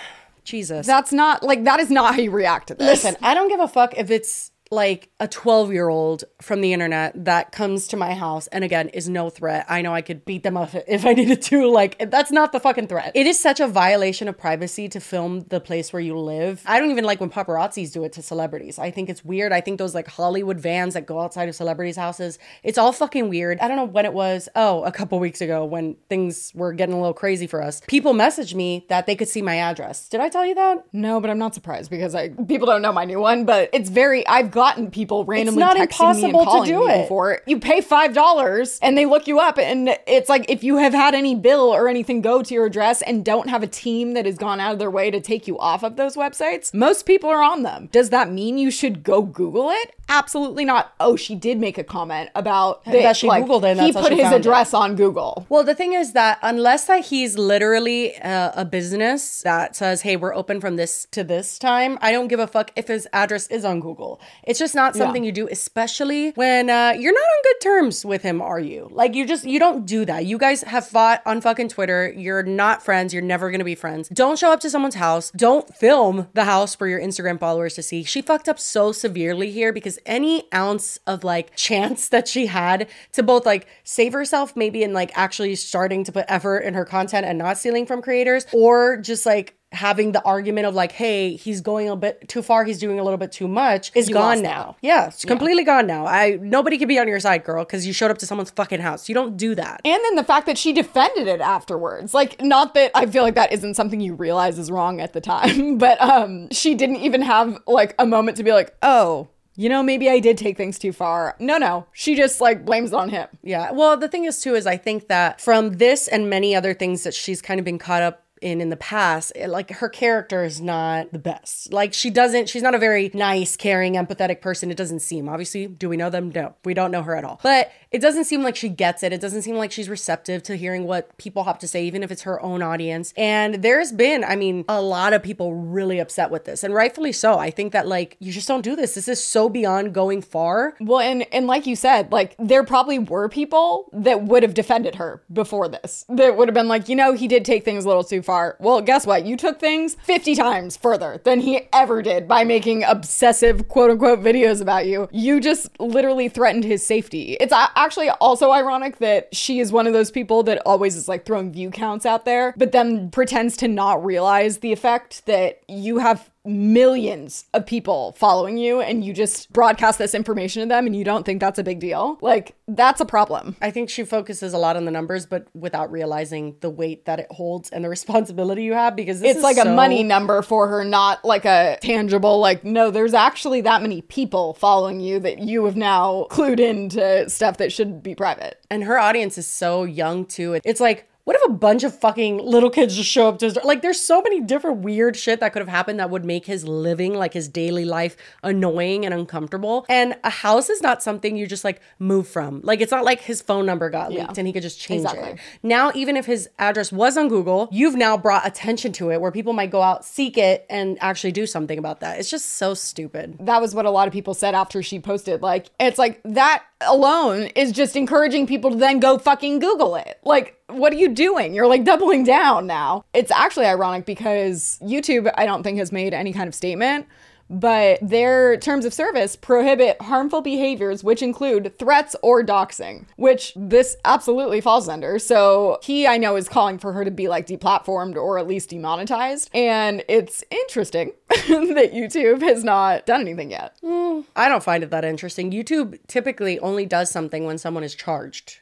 Jesus. That's not, like, that is not how you react to this. Listen, I don't give a fuck if it's like a 12 year old from the internet that comes to my house and again is no threat. I know I could beat them up if I needed to. Like, that's not the fucking threat. It is such a violation of privacy to film the place where you live. I don't even like when paparazzis do it to celebrities. I think it's weird. I think those like Hollywood vans that go outside of celebrities' houses, it's all fucking weird. I don't know when it was. Oh, a couple weeks ago when things were getting a little crazy for us. People messaged me that they could see my address. Did I tell you that? No, but I'm not surprised because I people don't know my new one. But it's very I've gotten people randomly not texting impossible me to and calling do me it. before. You pay five dollars and they look you up, and it's like if you have had any bill or anything go to your address and don't have a team that has gone out of their way to take you off of those websites, most people are on them. Does that mean you should go Google it? Absolutely not. Oh, she did make a comment about That she Googled it and He put his found it. address on Google. Well, the thing is that unless that he's literally uh, a business that says, "Hey, we're open from this to this time," I don't give a fuck if his address is on Google. It's just not something you do, especially when uh, you're not on good terms with him. Are you? Like you just you don't do that. You guys have fought on fucking Twitter. You're not friends. You're never gonna be friends. Don't show up to someone's house. Don't film the house for your Instagram followers to see. She fucked up so severely here because any ounce of like chance that she had to both like save herself maybe in like actually starting to put effort in her content and not stealing from creators or just like having the argument of like hey he's going a bit too far he's doing a little bit too much is You gone now. that. yeah it's completely gone now. I nobody can be on your side girl because you showed up to someone's fucking house. You don't do that. And then the fact that she defended it afterwards. Like, not that I feel like that isn't something you realize is wrong at the time, but um, she didn't even have like a moment to be like, oh, you know, maybe I did take things too far. No, no. She just like blames on him. Yeah. Well, the thing is, too, is I think that from this and many other things that she's kind of been caught up in in the past, it- like her character is not the best. Like she doesn't, she's not a very nice, caring, empathetic person. It doesn't seem. Obviously, do we know them? No, we don't know her at all. But it doesn't seem like she gets it. It doesn't seem like she's receptive to hearing what people have to say, even if it's her own audience. And there's been, I mean, a lot of people really upset with this, and rightfully so. I think that like you just don't do this. This is so beyond going far. Well, and and like you said, like there probably were people that would have defended her before this. That would have been like, you know, he did take things a little too far. Well, guess what? You took things 50 times further than he ever did by making obsessive quote unquote videos about you. You just literally threatened his safety. It's actually also ironic that she is one of those people that always is like throwing view counts out there, but then pretends to not realize the effect that you have millions of people following you and you just broadcast this information to them and you don't think that's a big deal. Like, that's a problem. I think she focuses a lot on the numbers, but without realizing the weight that it holds and the responsibility you have because this it's like so- a money number for her, not like a tangible, like, no, there's actually that many people following you that you have now clued into stuff that should be private. And her audience is so young too. It's like, what if a bunch of fucking little kids just show up to his door? Like, there's so many different weird shit that could have happened that would make his living, like his daily life, annoying and uncomfortable. And a house is not something you just like move from. Like, it's not like his phone number got Yeah. leaked and he could just change Exactly. it. Now, even if his address was on Google, you've now brought attention to it where people might go out, seek it, and actually do something about that. It's just so stupid. That was what a lot of people said after she posted. Like, it's like that alone is just encouraging people to then go fucking Google it. Like, what are you doing? You're like doubling down now. It's actually ironic because YouTube, I don't think, has made any kind of statement, but their terms of service prohibit harmful behaviors, which include threats or doxing, which this absolutely falls under. So he, I know, is calling for her to be like deplatformed or at least demonetized. And it's interesting that YouTube has not done anything yet. Mm, I don't find it that interesting. YouTube typically only does something when someone is charged.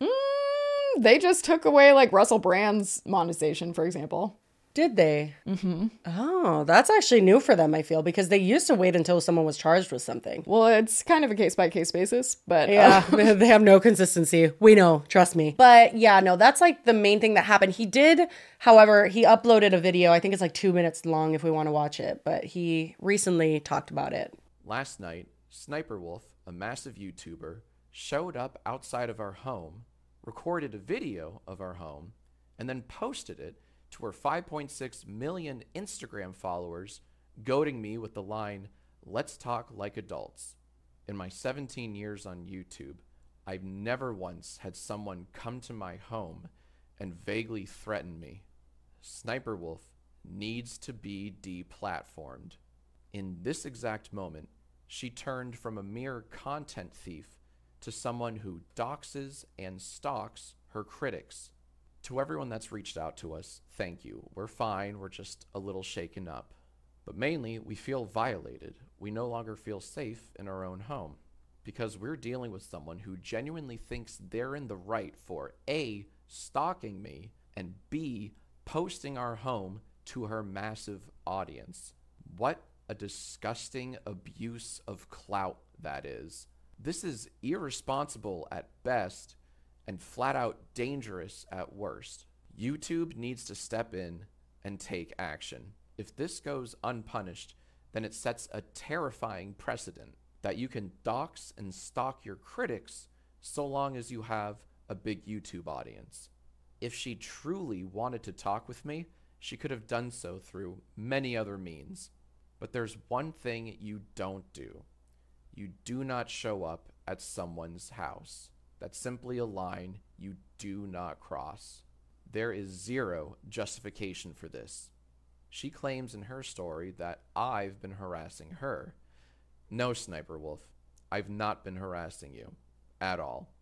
They just took away like Russell Brand's monetization, for example. Did they? Mm-hmm. Oh, that's actually new for them, I feel, because they used to wait until someone was charged with something. Well, it's kind of a case by case basis, but Yeah, uh, they have no consistency. We know, trust me. But yeah, no, that's like the main thing that happened. He did, however, he uploaded a video. I think it's like two minutes long if we want to watch it, but he recently talked about it. Last night, Sniper Wolf, a massive YouTuber, showed up outside of our home, recorded a video of our home, and then posted it to her 5.6 million Instagram followers, goading me with the line, Let's talk like adults. In my 17 years on YouTube, I've never once had someone come to my home and vaguely threaten me. Sniper Wolf needs to be deplatformed. In this exact moment, she turned from a mere content thief to someone who doxes and stalks her critics. To everyone that's reached out to us, thank you. We're fine, we're just a little shaken up. But mainly, we feel violated. We no longer feel safe in our own home because we're dealing with someone who genuinely thinks they're in the right for A, stalking me, and B, posting our home to her massive audience. What a disgusting abuse of clout that is. This is irresponsible at best and flat out dangerous at worst. YouTube needs to step in and take action. If this goes unpunished, then it sets a terrifying precedent that you can dox and stalk your critics so long as you have a big YouTube audience. If she truly wanted to talk with me, she could have done so through many other means. But there's one thing you don't do you do not show up at someone's house. That's simply a line you do not cross. There is zero justification for this. She claims in her story that I've been harassing her. No, Sniper Wolf, I've not been harassing you. At all.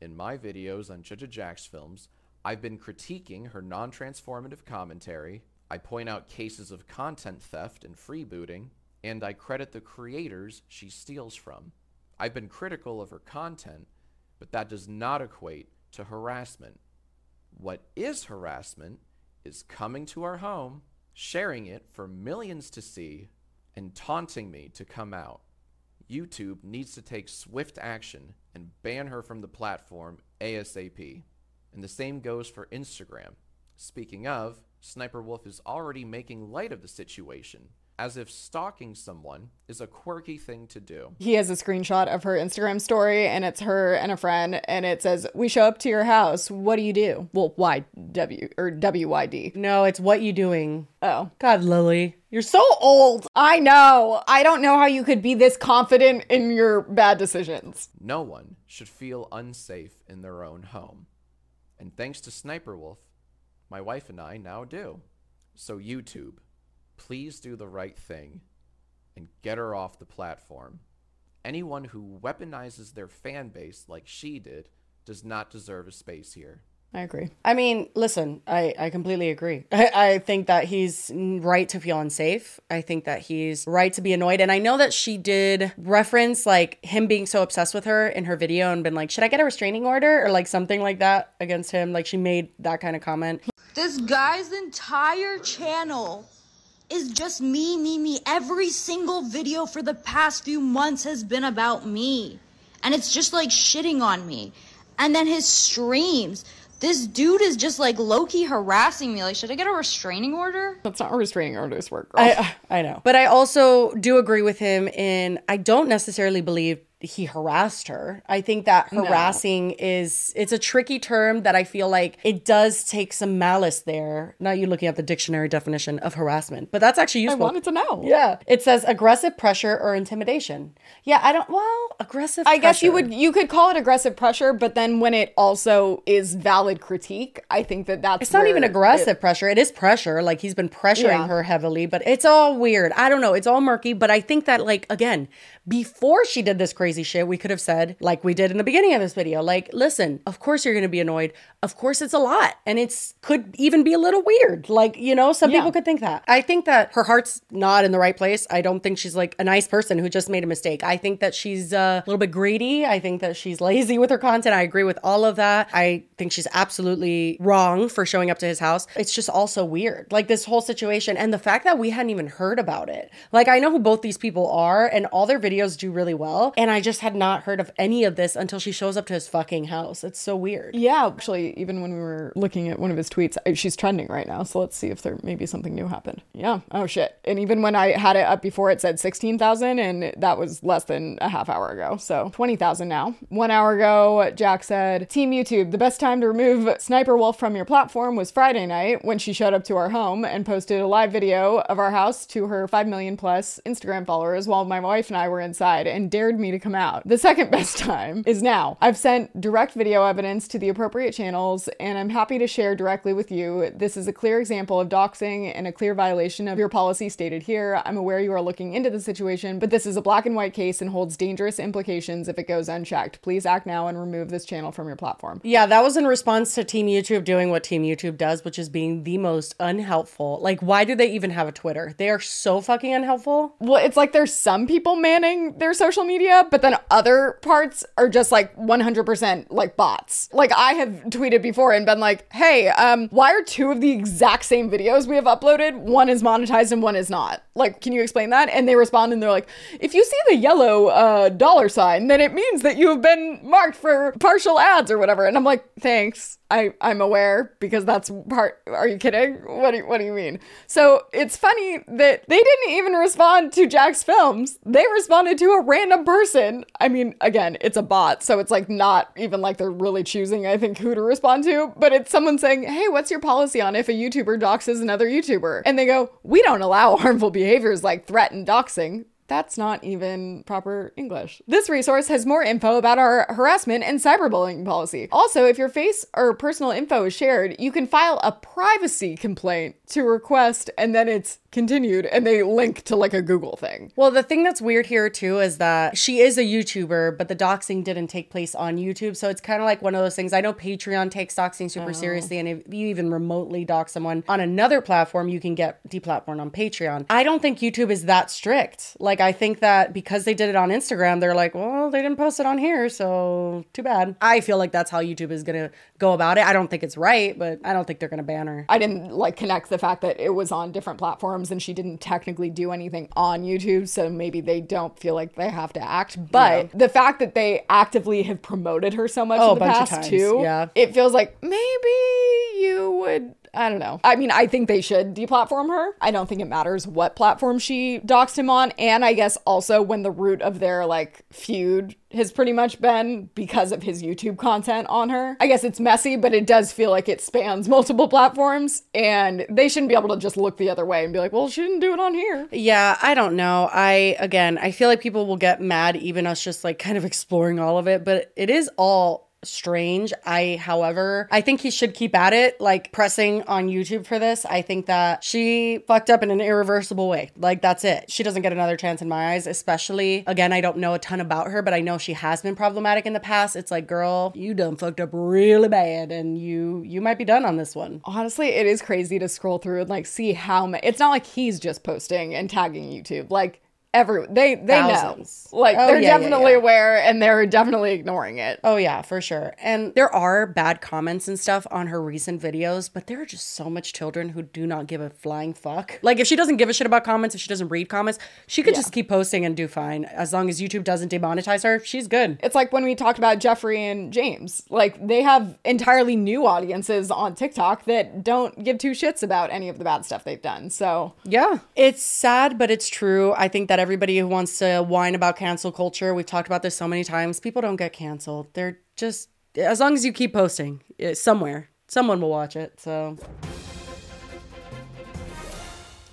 In my videos on Judge Jack's films, I've been critiquing her non transformative commentary, I point out cases of content theft and freebooting, and I credit the creators she steals from. I've been critical of her content, but that does not equate to harassment. What is harassment is coming to our home, sharing it for millions to see, and taunting me to come out. YouTube needs to take swift action and ban her from the platform ASAP. And the same goes for Instagram. Speaking of, Sniper Wolf is already making light of the situation, as if stalking someone is a quirky thing to do. he has a screenshot of her Instagram story and it's her and a friend and it says, We show up to your house. What do you do? Well, Y W or W Y D. No, it's what you doing. Oh. God, Lily, you're so old. I know. I don't know how you could be this confident in your bad decisions. No one should feel unsafe in their own home. And thanks to Sniper Wolf, my wife and I now do. So, YouTube, please do the right thing and get her off the platform. Anyone who weaponizes their fan base like she did does not deserve a space here. I agree. I mean, listen, I, I completely agree. I, I think that he's right to feel unsafe. I think that he's right to be annoyed. And I know that she did reference like him being so obsessed with her in her video and been like, should I get a restraining order or like something like that against him? Like she made that kind of comment. This guy's entire channel is just me, me, me. Every single video for the past few months has been about me. And it's just like shitting on me. And then his streams. This dude is just like low key harassing me. Like, should I get a restraining order? That's not how restraining orders work. girl. I I know. But I also do agree with him in I don't necessarily believe he harassed her. I think that No. harassing is it's a tricky term that I feel like it does take some malice there. Not you looking at the dictionary definition of harassment, but that's actually useful. I wanted to know. Yeah. It says aggressive pressure or intimidation. Yeah, I don't well, aggressive I guess you would you could call it aggressive pressure, but then when it also is valid critique, I think that that's It's not even aggressive it- pressure. It is pressure. Like he's been pressuring Yeah. her heavily, but it's all weird. I don't know. It's all murky. But I think that, like, again, before she did this crazy shit, we could have said, like we did in the beginning of this video, like, listen, of course you're going to be annoyed. Of course it's a lot. And it's could even be a little weird. Like, you know, some Yeah. people could think that. I think that her heart's not in the right place. I don't think she's like a nice person who just made a mistake. I think that she's uh, a little bit greedy. I think that she's lazy with her content. I agree with all of that. I think she's absolutely wrong for showing up to his house. It's just also weird. Like this whole situation and the fact that we hadn't even heard about it. Like I know who both these people are and all their videos do really well. And I just had not heard of any of this until she shows up to his fucking house. It's so weird. Yeah, actually, even when we were looking at one of his tweets, she's trending right now. So let's see if there maybe something new happened. Yeah. Oh shit. And even when I had it up before, it said sixteen thousand, and that was less than a half hour ago. So twenty thousand now. One hour ago, Jack said, "Team YouTube, the best time to remove Sniper Wolf from your platform was Friday night when she showed up to our home and posted a live video of our house to her five million plus Instagram followers while my wife and I were inside and dared me to come out. The second best time is now. I've sent direct video evidence to the appropriate channels and I'm happy to share directly with you. This is a clear example of doxing and a clear violation of your policy stated here. I'm aware you are looking into the situation, but this is a black and white case and holds dangerous implications if it goes unchecked. Please act now and remove this channel from your platform. Yeah, that was in response to Team YouTube doing what Team YouTube does, which is being the most unhelpful. Like, why do they even have a Twitter? They are so fucking unhelpful. Well, it's like there's some people manning their social media, but then other parts are just like 100% like bots. Like I have tweeted before and been like, "Hey, um why are two of the exact same videos we have uploaded, one is monetized and one is not?" Like, can you explain that? And they respond and they're like, "If you see the yellow uh dollar sign, then it means that you have been marked for partial ads or whatever." And I'm like, "Thanks. I I'm aware because that's part Are you kidding? What do you, what do you mean?" So, it's funny that they didn't even respond to JacksFilms. They responded to a random person. I mean, again, it's a bot, so it's like not even like they're really choosing, I think, who to respond to, but it's someone saying, Hey, what's your policy on if a YouTuber doxes another YouTuber? And they go, We don't allow harmful behaviors like threat and doxing. That's not even proper English. This resource has more info about our harassment and cyberbullying policy. Also, if your face or personal info is shared, you can file a privacy complaint to request, and then it's continued, and they link to like a Google thing. Well, the thing that's weird here too is that she is a YouTuber, but the doxing didn't take place on YouTube. So it's kind of like one of those things. I know Patreon takes doxing super Oh. seriously, and if you even remotely dox someone on another platform, you can get deplatformed on Patreon. I don't think YouTube is that strict. Like, I think that because they did it on Instagram, they're like, well, they didn't post it on here, so too bad. I feel like that's how YouTube is gonna go about it. I don't think it's right, but I don't think they're gonna ban her. I didn't like connect the fact that it was on different platforms and she didn't technically do anything on YouTube, so maybe they don't feel like they have to act. But the fact that they actively have promoted her so much Oh, in the a bunch of past too, yeah. it feels like maybe you would. I don't know. I mean, I think they should deplatform her. I don't think it matters what platform she doxed him on. And I guess also when the root of their like feud has pretty much been because of his YouTube content on her. I guess it's messy, but it does feel like it spans multiple platforms and they shouldn't be able to just look the other way and be like, well, she didn't do it on here. Yeah, I don't know. I again, I feel like people will get mad even us just like kind of exploring all of it, but it is all strange. I, however, I think he should keep at it, like pressing on YouTube for this. I think that she fucked up in an irreversible way. Like, that's it. She doesn't get another chance in my eyes, especially, again, I don't know a ton about her, but I know she has been problematic in the past. It's like, girl, you done fucked up really bad and you, you might be done on this one. Honestly, it is crazy to scroll through and like see how many. It's not like he's just posting and tagging YouTube. Like every they they Thousands. know. Like Oh, they're yeah, yeah, definitely yeah. aware and they're definitely ignoring it. Oh yeah, for sure. And there are bad comments and stuff on her recent videos, but there are just so much children who do not give a flying fuck. Like if she doesn't give a shit about comments, if she doesn't read comments, she could Yeah. just keep posting and do fine. As long as YouTube doesn't demonetize her, she's good. It's like when we talked about Jeffree and James. Like they have entirely new audiences on TikTok that don't give two shits about any of the bad stuff they've done. So Yeah. It's sad, but it's true. I think that everybody who wants to whine about cancel culture, we've talked about this so many times, people don't get canceled. They're just as long as you keep posting eh, somewhere, someone will watch it. So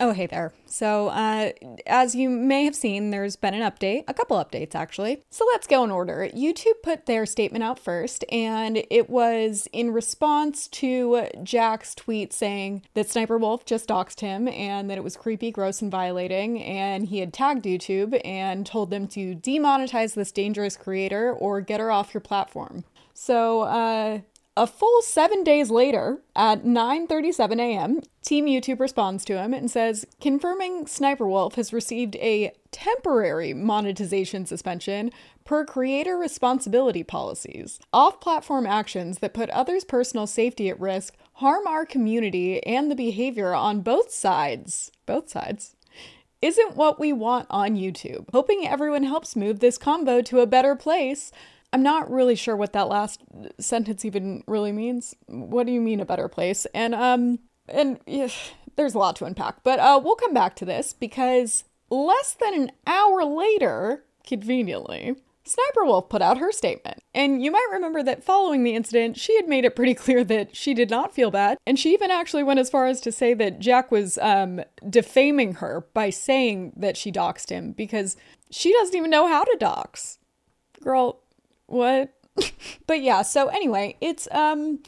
Oh, hey there. So, uh, as you may have seen, there's been an update, a couple updates actually. So let's go in order. YouTube put their statement out first, and it was in response to Jack's tweet saying that Sniper Wolf just doxed him and that it was creepy, gross, and violating, and he had tagged YouTube and told them to demonetize this dangerous creator or get her off your platform. So, uh, a full seven days later, at 9:37 a.m., Team YouTube responds to him and says, confirming Sniper Wolf has received a temporary monetization suspension per creator responsibility policies. Off-platform actions that put others' personal safety at risk harm our community and the behavior on both sides. Both sides isn't what we want on YouTube. Hoping everyone helps move this combo to a better place. I'm not really sure what that last sentence even really means. What do you mean a better place? And um and yeah, there's a lot to unpack, but uh we'll come back to this because less than an hour later, conveniently, Sniper Wolf put out her statement. And you might remember that following the incident, she had made it pretty clear that she did not feel bad. And she even actually went as far as to say that Jack was um, defaming her by saying that she doxed him because she doesn't even know how to dox. Girl, what? but yeah, so anyway, it's um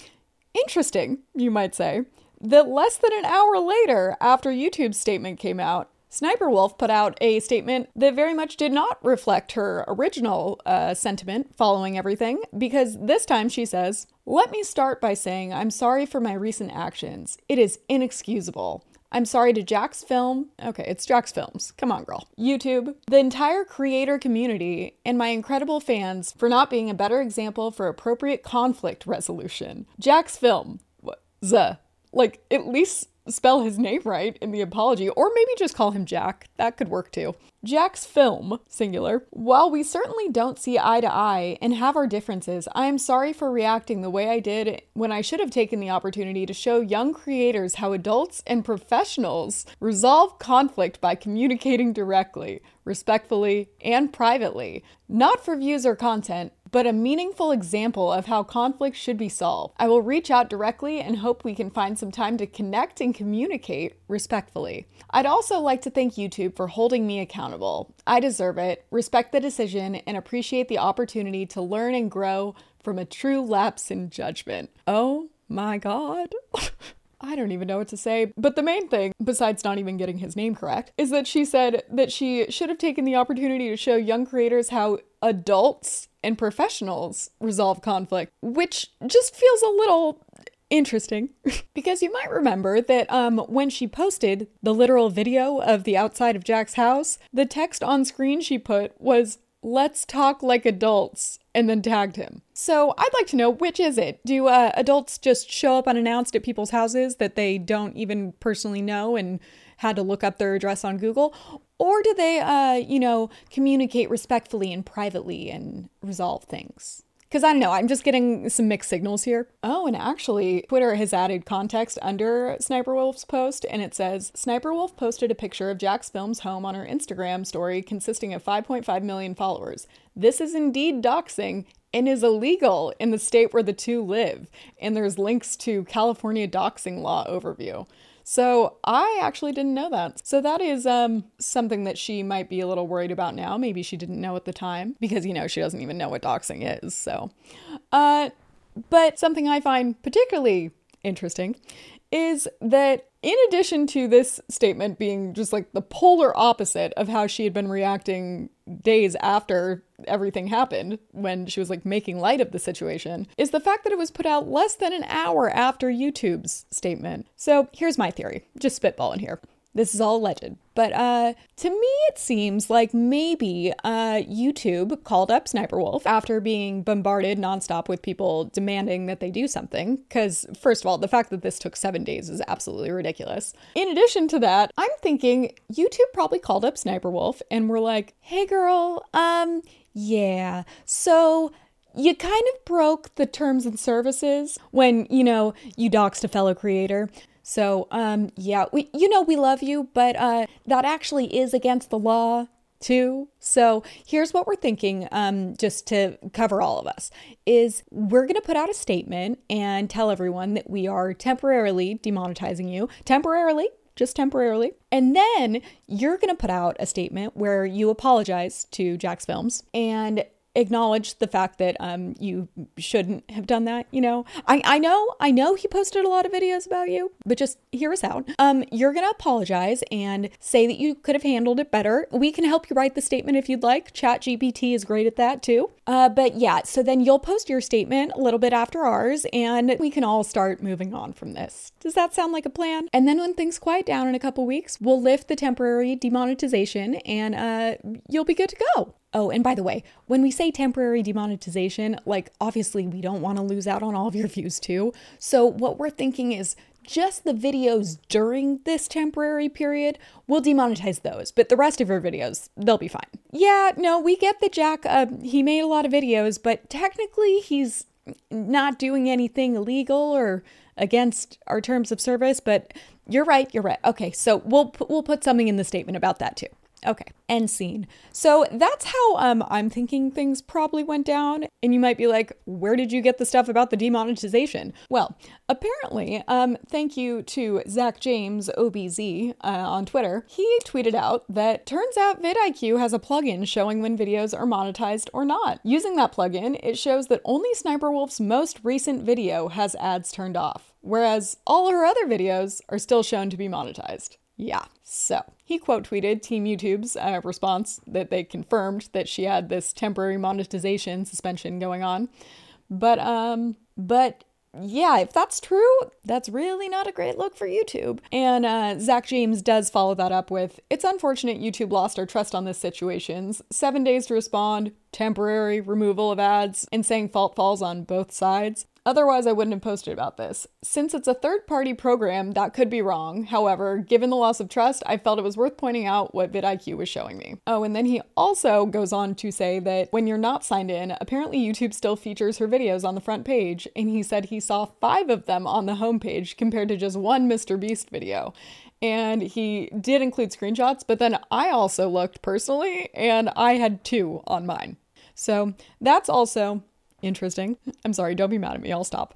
interesting, you might say, that less than an hour later after YouTube's statement came out, Sniper Wolf put out a statement that very much did not reflect her original uh, sentiment following everything, because this time she says, Let me start by saying I'm sorry for my recent actions. It is inexcusable. I'm sorry to Jack's Film. Okay, it's Jack's Films. Come on, girl. YouTube, the entire creator community, and my incredible fans for not being a better example for appropriate conflict resolution. Jack's Film. What? Z. Like, at least spell his name right in the apology, or maybe just call him Jack. That could work too. Jack's film, singular. While we certainly don't see eye to eye and have our differences, I am sorry for reacting the way I did when I should have taken the opportunity to show young creators how adults and professionals resolve conflict by communicating directly, respectfully, and privately, not for views or content, but a meaningful example of how conflict should be solved. I will reach out directly and hope we can find some time to connect and communicate respectfully. I'd also like to thank YouTube for holding me accountable. I deserve it, respect the decision, and appreciate the opportunity to learn and grow from a true lapse in judgment. Oh my god. I don't even know what to say. But the main thing, besides not even getting his name correct, is that she said that she should have taken the opportunity to show young creators how adults and professionals resolve conflict, which just feels a little interesting because you might remember that um, when she posted the literal video of the outside of Jack's house, the text on screen she put was let's talk like adults and then tagged him. So I'd like to know which is it? Do uh, adults just show up unannounced at people's houses that they don't even personally know and had to look up their address on Google? Or do they, uh, you know, communicate respectfully and privately and resolve things? Because I don't know, I'm just getting some mixed signals here. Oh, and actually, Twitter has added context under Sniper Wolf's post, and it says Sniper Wolf posted a picture of Jack's Film's home on her Instagram story consisting of 5.5 million followers. This is indeed doxing and is illegal in the state where the two live. And there's links to California doxing law overview. So I actually didn't know that. So that is um something that she might be a little worried about now. Maybe she didn't know at the time because you know she doesn't even know what doxing is. So Uh, but something I find particularly interesting is that in addition to this statement being just like the polar opposite of how she had been reacting days after everything happened when she was like making light of the situation is the fact that it was put out less than an hour after YouTube's statement. So here's my theory, just spitballing here. This is all alleged. But uh, to me, it seems like maybe uh, YouTube called up Sniper Wolf after being bombarded nonstop with people demanding that they do something. Because, first of all, the fact that this took seven days is absolutely ridiculous. In addition to that, I'm thinking YouTube probably called up Sniper Wolf and were like, hey, girl, um, yeah, so you kind of broke the terms and services when, you know, you doxed a fellow creator. So, um, yeah, we, you know, we love you, but uh, that actually is against the law too. So here's what we're thinking, um, just to cover all of us, is we're going to put out a statement and tell everyone that we are temporarily demonetizing you, temporarily, just temporarily. And then you're going to put out a statement where you apologize to JacksFilms and acknowledge the fact that um you shouldn't have done that you know? I i know i know he posted a lot of videos about you but just hear us out. Um you're gonna apologize and say that you could have handled it better. We can help you write the statement if you'd like. ChatGPT is great at that too. Uh but yeah so then you'll post your statement a little bit after ours and we can all start moving on from this. Does that sound like a plan? And then when things quiet down in a couple weeks we'll lift the temporary demonetization and uh you'll be good to go Oh, and by the way, when we say temporary demonetization, like obviously we don't want to lose out on all of your views too. So what we're thinking is just the videos during this temporary period, we'll demonetize those, but the rest of your videos, they'll be fine. Yeah, no, we get that Jack, uh, he made a lot of videos, but technically he's not doing anything illegal or against our terms of service, but you're right, you're right. Okay, so we'll we'll put something in the statement about that too. Okay, end scene. So that's how um, I'm thinking things probably went down. And you might be like, where did you get the stuff about the demonetization? Well, apparently, um, thank you to Zach James, OBZ, uh, on Twitter, he tweeted out that turns out vidIQ has a plugin showing when videos are monetized or not. Using that plugin, it shows that only Sniper Wolf's most recent video has ads turned off, whereas all her other videos are still shown to be monetized. Yeah. So he quote tweeted Team YouTube's uh, response that they confirmed that she had this temporary monetization suspension going on. But, um, but yeah, if that's true, that's really not a great look for YouTube. And uh, Zach James does follow that up with It's unfortunate YouTube lost our trust on this situation. Seven days to respond, temporary removal of ads, and saying fault falls on both sides. Otherwise, I wouldn't have posted about this. Since it's a third party program, that could be wrong. However, given the loss of trust, I felt it was worth pointing out what vidIQ was showing me. Oh, and then he also goes on to say that when you're not signed in, apparently YouTube still features her videos on the front page, and he said he saw five of them on the homepage compared to just one Mr. Beast video. And he did include screenshots, but then I also looked personally, and I had two on mine. So that's also interesting. I'm sorry, don't be mad at me. I'll stop.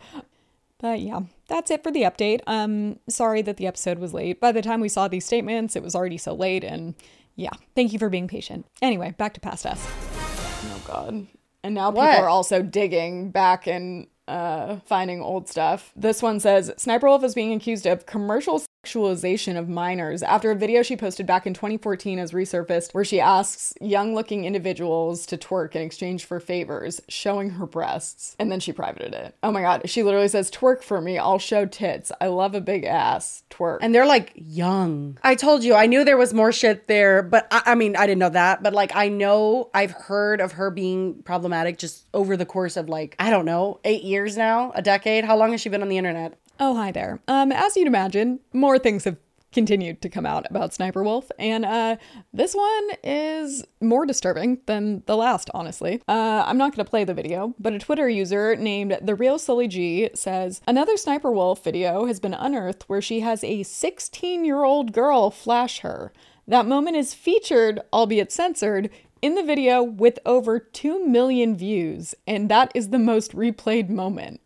But yeah, that's it for the update. Um sorry that the episode was late. By the time we saw these statements, it was already so late and yeah, thank you for being patient. Anyway, back to past us. Oh god. And now What? people are also digging back and uh finding old stuff. This one says Sniper Wolf is being accused of commercial sexualization of minors after a video she posted back in 2014 has resurfaced where she asks young looking individuals to twerk in exchange for favors, showing her breasts, and then she privated it. Oh my god, she literally says, Twerk for me, I'll show tits. I love a big ass. Twerk. And they're like young. I told you, I knew there was more shit there, but I, I mean, I didn't know that. But like, I know I've heard of her being problematic just over the course of like, I don't know, eight years now, a decade. How long has she been on the internet? Oh, hi there. Um, as you'd imagine, more things have continued to come out about Sniper Wolf, and uh, this one is more disturbing than the last, honestly. Uh, I'm not going to play the video, but a Twitter user named The Real Sully G says another Sniper Wolf video has been unearthed where she has a 16 year old girl flash her. That moment is featured, albeit censored, in the video with over 2 million views, and that is the most replayed moment.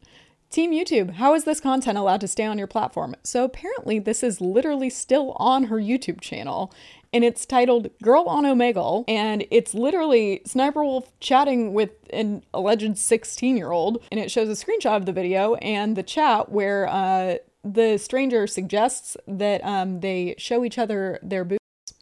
Team YouTube, how is this content allowed to stay on your platform? So apparently, this is literally still on her YouTube channel. and it's titled Girl on Omegle. And it's literally Sniper Wolf chatting with an alleged 16 year old. And it shows a screenshot of the video and the chat where uh, the stranger suggests that um, they show each other their boobs.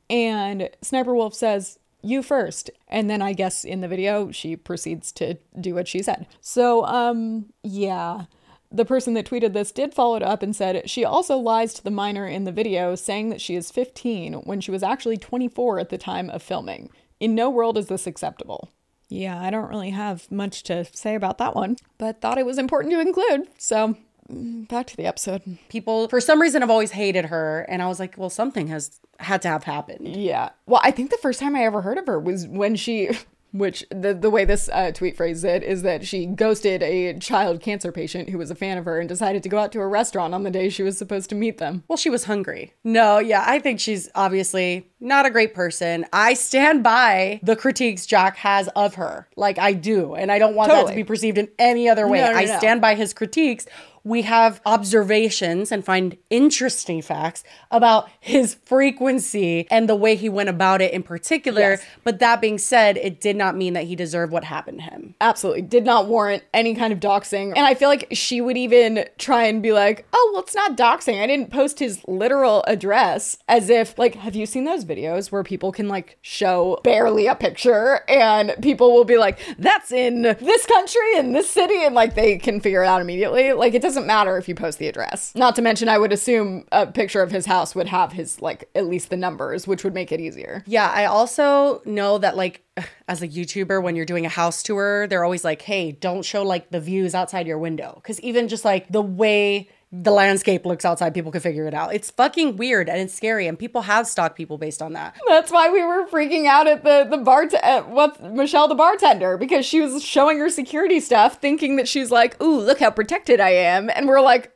And Sniper Wolf says, you first. And then I guess in the video, she proceeds to do what she said. So, um, yeah. The person that tweeted this did follow it up and said she also lies to the minor in the video, saying that she is 15 when she was actually 24 at the time of filming. In no world is this acceptable. Yeah, I don't really have much to say about that one, but thought it was important to include. So, mm, back to the episode. People, for some reason, have always hated her. And I was like, well, something has had to have happened. Yeah. Well, I think the first time I ever heard of her was when she, which the the way this uh, tweet phrased it is that she ghosted a child cancer patient who was a fan of her and decided to go out to a restaurant on the day she was supposed to meet them. Well, she was hungry. No, yeah, I think she's obviously not a great person. I stand by the critiques Jack has of her. Like I do. And I don't want that to be perceived in any other way. No, no, I no. stand by his critiques. We have observations and find interesting facts about his frequency and the way he went about it in particular. Yes. But that being said, it did not mean that he deserved what happened to him. Absolutely. Did not warrant any kind of doxing. And I feel like she would even try and be like, oh, well, it's not doxing. I didn't post his literal address as if, like, have you seen those videos where people can, like, show barely a picture and people will be like, that's in this country, in this city, and, like, they can figure it out immediately? Like, it doesn't matter if you post the address. Not to mention, I would assume a picture of his house would have his, like, at least the numbers, which would make it easier. Yeah, I also know that like as a YouTuber, when you're doing a house tour, they're always like, "Hey, don't show like the views outside your window," because even just like the way the landscape looks outside, people can figure it out. It's fucking weird and it's scary, and people have stalked people based on that. That's why we were freaking out at the the bar at what Michelle the bartender because she was showing her security stuff, thinking that she's like, "Ooh, look how protected I am," and we're like,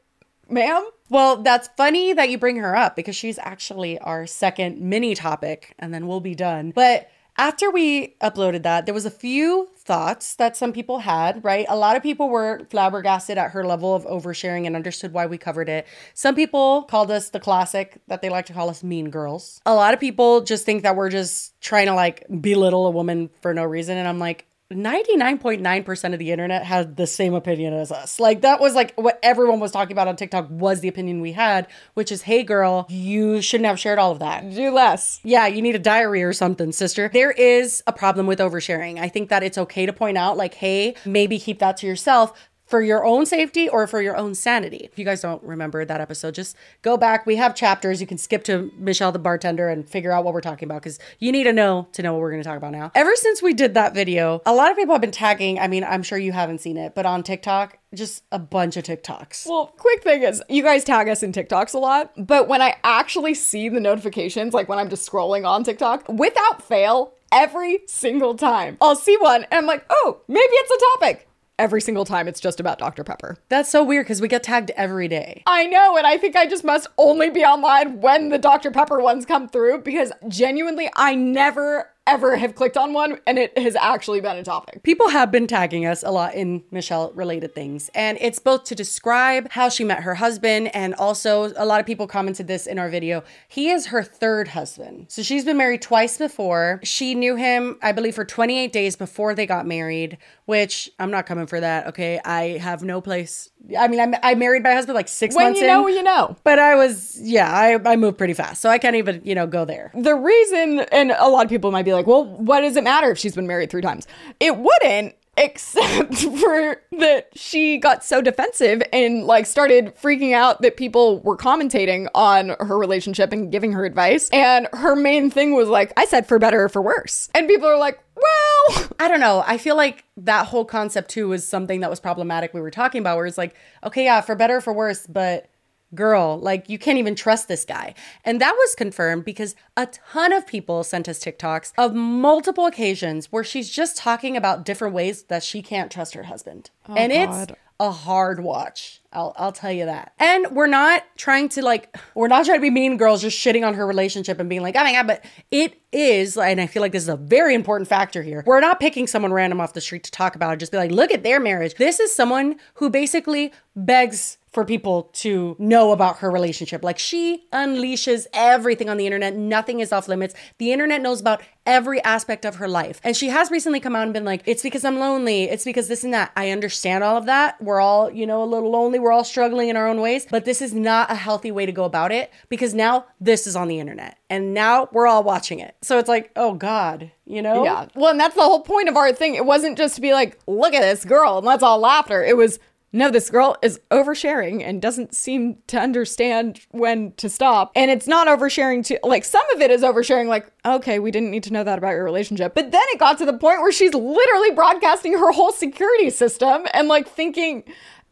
"Ma'am." Well, that's funny that you bring her up because she's actually our second mini topic, and then we'll be done. But after we uploaded that, there was a few thoughts that some people had, right? A lot of people were flabbergasted at her level of oversharing and understood why we covered it. Some people called us the classic that they like to call us mean girls. A lot of people just think that we're just trying to like belittle a woman for no reason. And I'm like, 99.9% of the internet had the same opinion as us. Like that was like what everyone was talking about on TikTok was the opinion we had, which is, hey girl, you shouldn't have shared all of that. Do less. Yeah, you need a diary or something, sister. There is a problem with oversharing. I think that it's okay to point out, like, hey, maybe keep that to yourself for your own safety or for your own sanity. If you guys don't remember that episode, just go back. We have chapters. You can skip to Michelle the bartender and figure out what we're talking about because you need to know to know what we're going to talk about now. Ever since we did that video, a lot of people have been tagging. I mean, I'm sure you haven't seen it, but on TikTok, just a bunch of TikToks. Well, quick thing is, you guys tag us in TikToks a lot, but when I actually see the notifications, like when I'm just scrolling on TikTok, without fail, every single time, I'll see one and I'm like, oh, maybe it's a topic. Every single time, it's just about Dr. Pepper. That's so weird because we get tagged every day. I know, and I think I just must only be online when the Dr. Pepper ones come through because genuinely, I never ever have clicked on one and it has actually been a topic. People have been tagging us a lot in Michelle related things. And it's both to describe how she met her husband, and also a lot of people commented this in our video. He is her third husband. So she's been married twice before. She knew him, I believe, for 28 days before they got married, which I'm not coming for that. Okay. I have no place. I mean, I, I married my husband like six When months you know, in, you know. But I was, yeah, I, I moved pretty fast. So I can't even, you know, go there. The reason, and a lot of people might be like, well, what does it matter if she's been married three times? It wouldn't, except for that she got so defensive and like started freaking out that people were commentating on her relationship and giving her advice. And her main thing was like, I said for better or for worse. And people are like, well, I don't know. I feel like that whole concept too was something that was problematic we were talking about where it's like, okay, yeah, for better or for worse, but girl, like you can't even trust this guy. And that was confirmed because a ton of people sent us TikToks of multiple occasions where she's just talking about different ways that she can't trust her husband. Oh, and God. it's a hard watch. I'll, I'll tell you that. And we're not trying to like, we're not trying to be mean girls just shitting on her relationship and being like, oh my God, but it is, and I feel like this is a very important factor here. We're not picking someone random off the street to talk about it. Just be like, look at their marriage. This is someone who basically begs for people to know about her relationship. Like she unleashes everything on the internet. Nothing is off limits. The internet knows about every aspect of her life. And she has recently come out and been like, it's because I'm lonely. It's because this and that. I understand all of that. We're all, you know, a little lonely. We're all struggling in our own ways. But this is not a healthy way to go about it because now this is on the internet and now we're all watching it. So it's like, oh God, you know? Yeah. Well, and that's the whole point of our thing. It wasn't just to be like, look at this girl and let's all laugh at her. It was, no, this girl is oversharing and doesn't seem to understand when to stop. And it's not oversharing to, like, some of it is oversharing, like, okay, we didn't need to know that about your relationship. But then it got to the point where she's literally broadcasting her whole security system and, like, thinking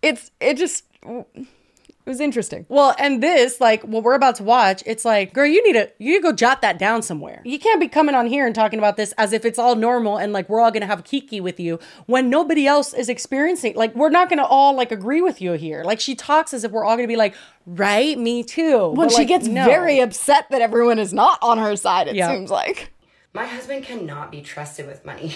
it's, it just, was interesting. Well, and this, like what we're about to watch, it's like, girl, you need to you need to go jot that down somewhere. You can't be coming on here and talking about this as if it's all normal and like we're all gonna have a kiki with you when nobody else is experiencing. Like we're not gonna all like agree with you here. Like she talks as if we're all gonna be like, right, me too. When But, she like, gets no. very upset that everyone is not on her side, it Yeah. seems like. My husband cannot be trusted with money.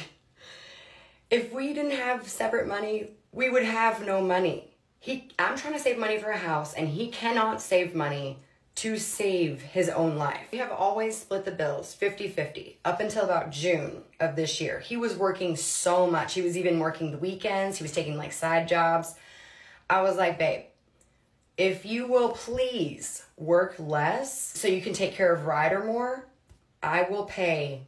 If we didn't have separate money, we would have no money. He I'm trying to save money for a house and he cannot save money to save his own life. We have always split the bills 50-50 up until about June of this year. He was working so much. He was even working the weekends. He was taking like side jobs. I was like, "Babe, if you will please work less so you can take care of Ryder more, I will pay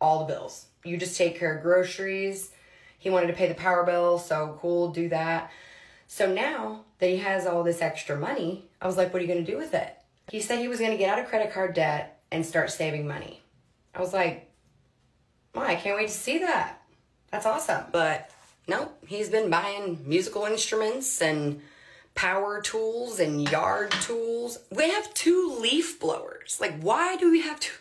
all the bills. You just take care of groceries. He wanted to pay the power bill, so cool, do that. So now that he has all this extra money, I was like, what are you going to do with it? He said he was going to get out of credit card debt and start saving money. I was like, well, I can't wait to see that. That's awesome. But no, he's been buying musical instruments and power tools and yard tools. We have two leaf blowers. Like, why do we have two?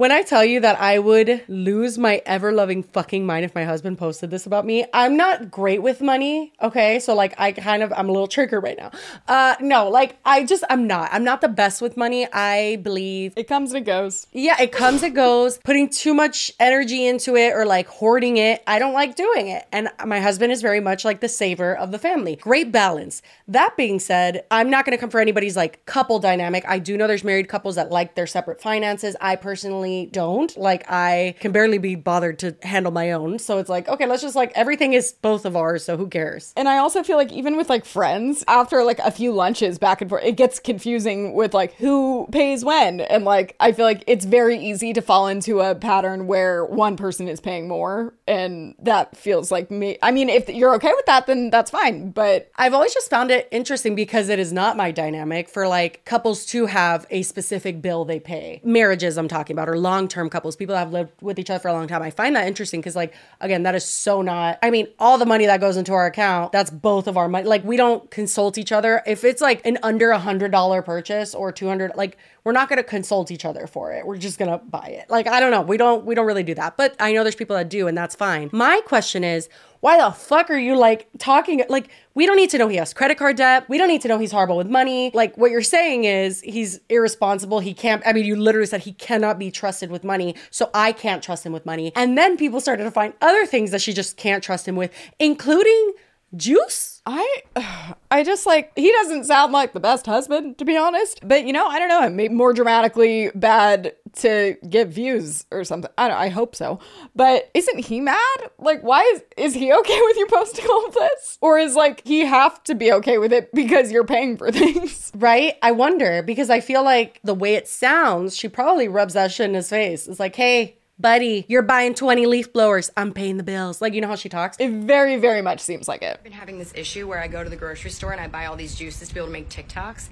When I tell you that I would lose my ever loving fucking mind if my husband posted this about me, I'm not great with money. Okay. So, like, I kind of, I'm a little triggered right now. Uh, no, like, I just, I'm not. I'm not the best with money. I believe it comes and it goes. Yeah, it comes and goes. Putting too much energy into it or like hoarding it, I don't like doing it. And my husband is very much like the saver of the family. Great balance. That being said, I'm not going to come for anybody's like couple dynamic. I do know there's married couples that like their separate finances. I personally don't. Like, I can barely be bothered to handle my own. So it's like, okay, let's just like everything is both of ours. So who cares? And I also feel like even with like friends, after like a few lunches back and forth, it gets confusing with like who pays when. And like I feel like it's very easy to fall into a pattern where one person is paying more. And that feels like me. I mean, if you're okay with that, then that's fine. But I've always just found it interesting because it is not my dynamic for like couples to have a specific bill they pay. Marriages, I'm talking about, or long term couples, people that have lived with each other for a long time. I find that interesting because, like, again, that is so not, I mean, all the money that goes into our account, that's both of our money. Like, we don't consult each other. If it's like an under a hundred dollar purchase or 200, like, we're not going to consult each other for it. We're just going to buy it. Like, I don't know. We don't, we don't really do that, but I know there's people that do, and that's fine. My question is, why the fuck are you like talking like we don't need to know he has credit card debt. We don't need to know he's horrible with money. Like what you're saying is he's irresponsible. He can't i mean you literally said he cannot be trusted with money so i can't trust him with money. And then people started to find other things that she just can't trust him with including juice? I I just like he doesn't sound like the best husband to be honest. But you know, I don't know, it may more dramatically bad to get views or something. I don't I hope so. But isn't he mad? Like why is is he okay with you posting all of this? Or is like he have to be okay with it because you're paying for things? right i wonder because i feel like the way it sounds she probably rubs that shit in his face it's like hey buddy you're buying 20 leaf blowers i'm paying the bills like you know how she talks it very very much seems like it I've been having this issue where I go to the grocery store and I buy all these juices to be able to make TikToks.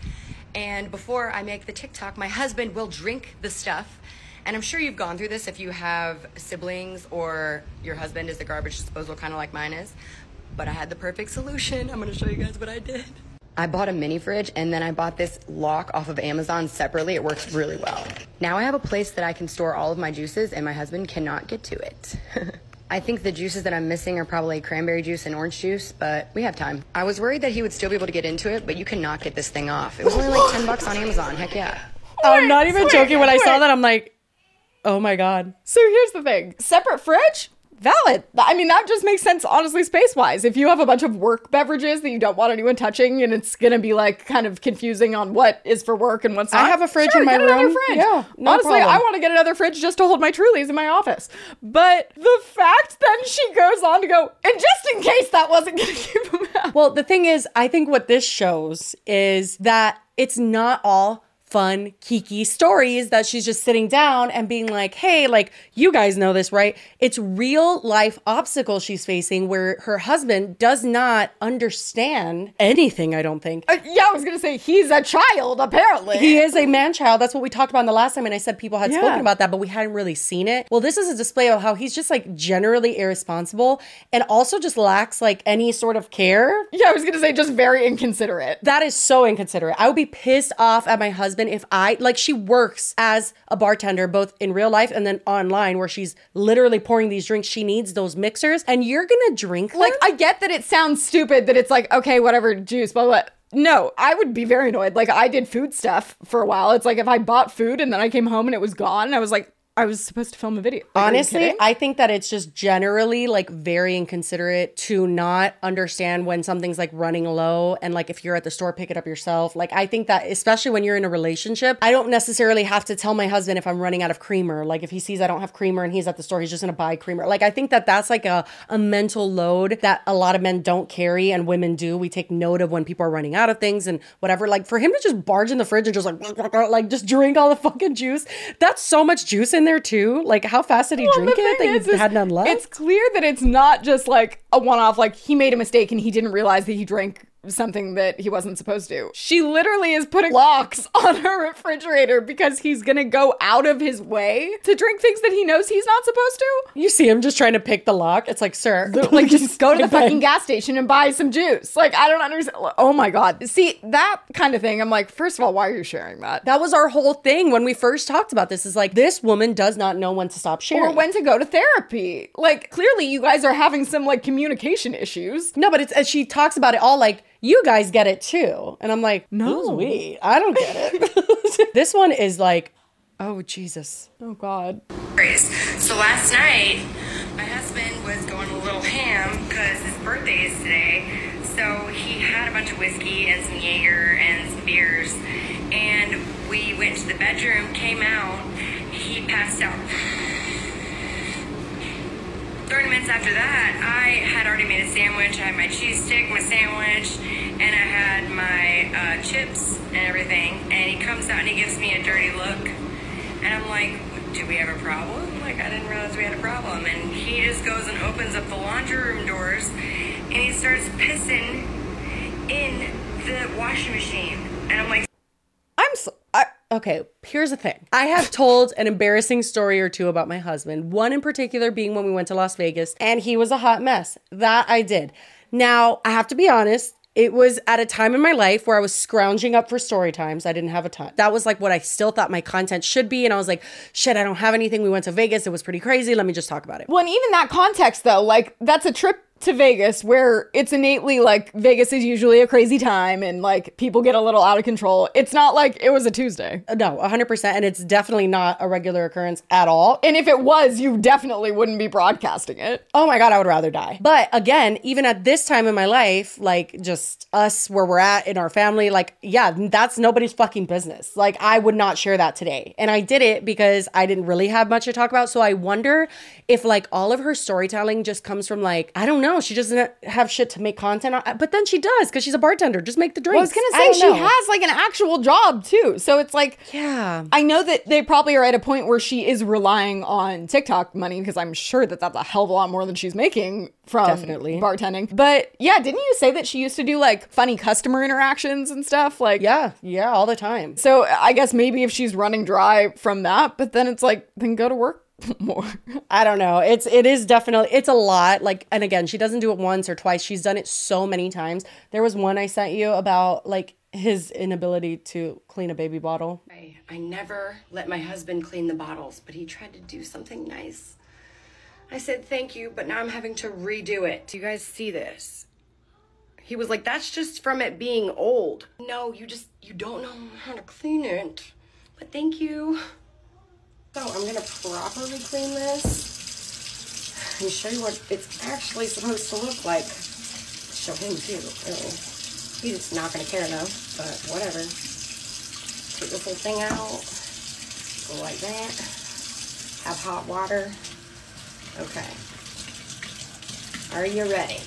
And before I make the TikTok, my husband will drink the stuff. And I'm sure you've gone through this if you have siblings or your husband is the garbage disposal, kind of like mine is. But I had the perfect solution. I'm going to show you guys what I did. I bought a mini fridge and then I bought this lock off of Amazon separately. It works really well. Now I have a place that I can store all of my juices and my husband cannot get to it. I think the juices that I'm missing are probably cranberry juice and orange juice, but we have time. I was worried that he would still be able to get into it, but you cannot get this thing off. It was only like 10 bucks on Amazon. Heck yeah. i'm not even wait, joking when i saw that i'm like Oh my god. So here's the thing separate fridge? Valid. I mean, that just makes sense, honestly, space wise. If you have a bunch of work beverages that you don't want anyone touching, and it's gonna be like kind of confusing on what is for work and what's not. I have a fridge sure, in my room. Fridge. Yeah, no honestly, problem. I want to get another fridge just to hold my Trulies in my office. But the fact then she goes on to go, and just in case that wasn't gonna keep him out. Well, the thing is, I think what this shows is that it's not all fun, kiki stories that she's just sitting down and being like, hey, like, you guys know this, right? It's real life obstacles she's facing where her husband does not understand anything, I don't think. Uh, yeah, I was gonna say he's a child, apparently. He is a man child. That's what we talked about in the last time. And I said people had Yeah. spoken about that, but we hadn't really seen it. Well, this is a display of how he's just like generally irresponsible and also just lacks like any sort of care. Yeah, I was gonna say just very inconsiderate. That is so inconsiderate. I would be pissed off at my husband if I like she works as a bartender both in real life and then online where she's literally pouring these drinks. She needs those mixers and you're gonna drink them? Like, I get that it sounds stupid that it's like, okay, whatever, juice, blah, blah. No, I would be very annoyed. Like, I did food stuff for a while. It's like if I bought food and then I came home and it was gone, and I was like, I was supposed to film a video. Like, Honestly. I think that it's just generally like very inconsiderate to not understand when something's like running low and like if you're at the store, pick it up yourself. Like, I think that especially when you're in a relationship, I don't necessarily have to tell my husband if I'm running out of creamer. Like, if he sees I don't have creamer and he's at the store, he's just gonna buy creamer. Like, I think that that's like a, a mental load that a lot of men don't carry and women do. We take note of when people are running out of things and whatever. Like, for him to just barge in the fridge and just like, like just drink all the fucking juice, that's so much juice in there too. Like, how fast did he Well, drink it that is, he had none left? It's clear that it's not just like a one off, like he made a mistake and he didn't realize that he drank something that he wasn't supposed to. She literally is putting locks on her refrigerator because he's gonna go out of his way to drink things that he knows he's not supposed to. You see him just trying to pick the lock. It's like, sir, Like just go to the fucking gas station and buy some juice. Like I don't understand. Oh my god. See that kind of thing. I'm like, first of all, why are you sharing that? That was our whole thing when we first talked about this. Is like this woman does not know when to stop sharing. Or when to go to therapy. Like clearly you guys are having some like communication issues. No, but it's as she talks about it all like you guys get it too, and I'm like, No. who's we? I don't get it. this one is like, oh Jesus. Oh God. So last night, my husband was going a little ham because his birthday is today. So he had a bunch of whiskey and some Jaeger and some beers. And we went to the bedroom, came out, he passed out. 30 minutes after that, I had already made a sandwich. I had my cheese stick, my sandwich, and I had my uh, chips and everything. And he comes out and he gives me a dirty look. And I'm like, do we have a problem? Like, I didn't realize we had a problem. And he just goes and opens up the laundry room doors and he starts pissing in the washing machine. And I'm like, I'm so, I, okay. Here's the thing. I have told an embarrassing story or two about my husband. One in particular being when we went to Las Vegas, and he was a hot mess. That I did. Now I have to be honest. It was at a time in my life where I was scrounging up for story times. I didn't have a ton. That was like what I still thought my content should be. And I was like, shit, I don't have anything. We went to Vegas. It was pretty crazy. Let me just talk about it. Well, and even that context though, like that's a trip to Vegas where it's innately like Vegas is usually a crazy time and like people get a little out of control. It's not like it was a Tuesday. Uh, no, 100%. And it's definitely not a regular occurrence at all. And if it was, you definitely wouldn't be broadcasting it. Oh my God, I would rather die. But again, even at this time in my life, like just us where we're at in our family, like, yeah, that's nobody's fucking business. Like, I would not share that today. And I did it because I didn't really have much to talk about. So I wonder if like all of her storytelling just comes from like, I don't know, she doesn't have shit to make content on. But then she does because she's a bartender. Just make the Well, I was gonna say she know. has like an actual job too. So it's like Yeah. I know that they probably are at a point where she is relying on TikTok money because I'm sure that that's a hell of a lot more than she's making from Definitely. bartending. But yeah, didn't you say that she used to do like funny customer interactions and stuff? Like Yeah, yeah, all the time. So I guess maybe if she's running dry from that, but then it's like then go to work more. I don't know. It's it is definitely it's a lot. Like and again, she doesn't do it once or twice. She's done it so many times. There was one I sent you about like his inability to clean a baby bottle. I, I never let my husband clean the bottles, but he tried to do something nice. I said thank you, but now I'm having to redo it. Do you guys see this? He was like, that's just from it being old. No, you just, you don't know how to clean it. But thank you. So I'm gonna properly clean this and show you what it's actually supposed to look like. Show him too. really. He's not gonna care though, but whatever. Take this whole thing out. Go like that. Have hot water. Okay. Are you ready?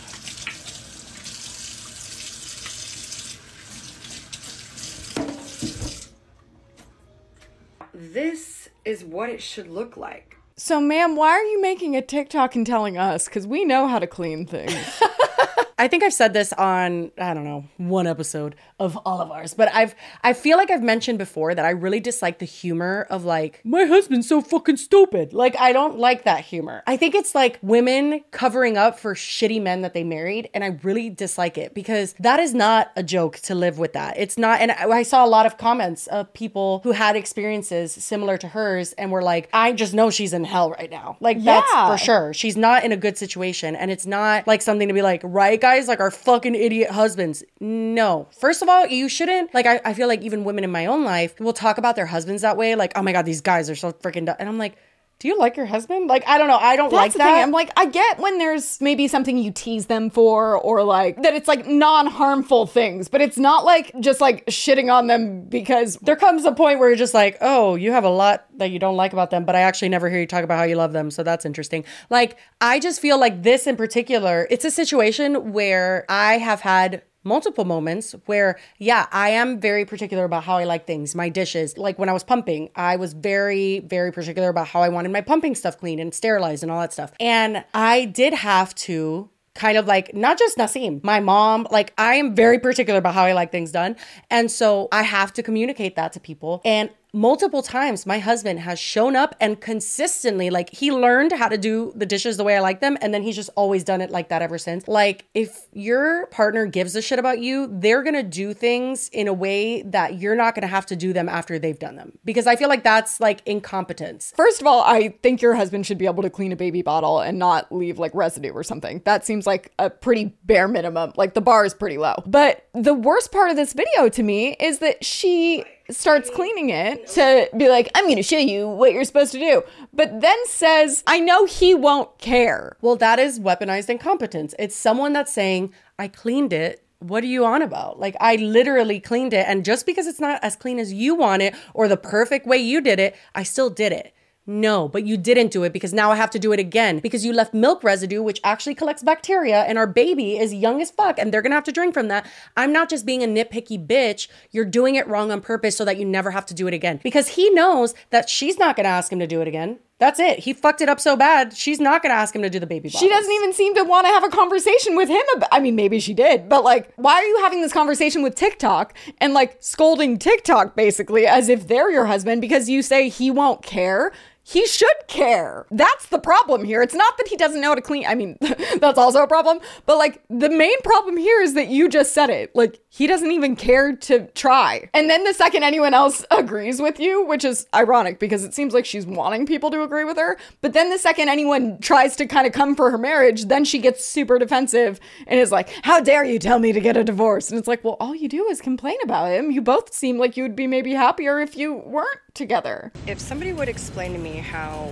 This is what it should look like. So, ma'am, why are you making a TikTok and telling us? Because we know how to clean things. I think I've said this on I don't know one episode of all of ours, but I've I feel like I've mentioned before that I really dislike the humor of like my husband's so fucking stupid. Like I don't like that humor. I think it's like women covering up for shitty men that they married, and I really dislike it because that is not a joke to live with that. It's not. And I I saw a lot of comments of people who had experiences similar to hers and were like, I just know she's in hell right now. Like that's for sure. She's not in a good situation, and it's not like something to be like, right, guys, like our fucking idiot husbands. No. First of all, you shouldn't. Like, I, I feel like even women in my own life will talk about their husbands that way. Like, oh my god, these guys are so freaking. dumb. And I'm like, do you like your husband? Like, I don't know. I don't That's like that. thing. I'm like, I get when there's maybe something you tease them for, or like that it's like non harmful things, but it's not like just like shitting on them because there comes a point where you're just like, oh, you have a lot that you don't like about them, but I actually never hear you talk about how you love them. So that's interesting. Like, I just feel like this in particular, it's a situation where I have had multiple moments where yeah i am very particular about how i like things my dishes like when i was pumping i was very very particular about how i wanted my pumping stuff clean and sterilized and all that stuff and i did have to kind of like not just Nasim, my mom, like I am very particular about how I like things done. And so I have to communicate that to people. And multiple times my husband has shown up and consistently like he learned how to do the dishes the way I like them and then he's just always done it like that ever since. Like if your partner gives a shit about you, they're going to do things in a way that you're not going to have to do them after they've done them. Because I feel like that's like incompetence. First of all, I think your husband should be able to clean a baby bottle and not leave like residue or something. That seems like a pretty bare minimum. Like the bar is pretty low. But the worst part of this video to me is that she starts cleaning it to be like, I'm going to show you what you're supposed to do. But then says, I know he won't care. Well, that is weaponized incompetence. It's someone that's saying, I cleaned it. What are you on about? Like, I literally cleaned it. And just because it's not as clean as you want it or the perfect way you did it, I still did it. No, but you didn't do it because now I have to do it again because you left milk residue, which actually collects bacteria, and our baby is young as fuck and they're gonna have to drink from that. I'm not just being a nitpicky bitch. You're doing it wrong on purpose so that you never have to do it again because he knows that she's not gonna ask him to do it again. That's it. He fucked it up so bad, she's not gonna ask him to do the baby She doesn't even seem to want to have a conversation with him about I mean maybe she did, but like why are you having this conversation with TikTok and like scolding TikTok basically as if they're your husband because you say he won't care? He should care. That's the problem here. It's not that he doesn't know how to clean. I mean, that's also a problem. But like the main problem here is that you just said it. Like he doesn't even care to try. And then the second anyone else agrees with you, which is ironic because it seems like she's wanting people to agree with her. But then the second anyone tries to kind of come for her marriage, then she gets super defensive and is like, How dare you tell me to get a divorce? And it's like, Well, all you do is complain about him. You both seem like you would be maybe happier if you weren't together. If somebody would explain to me how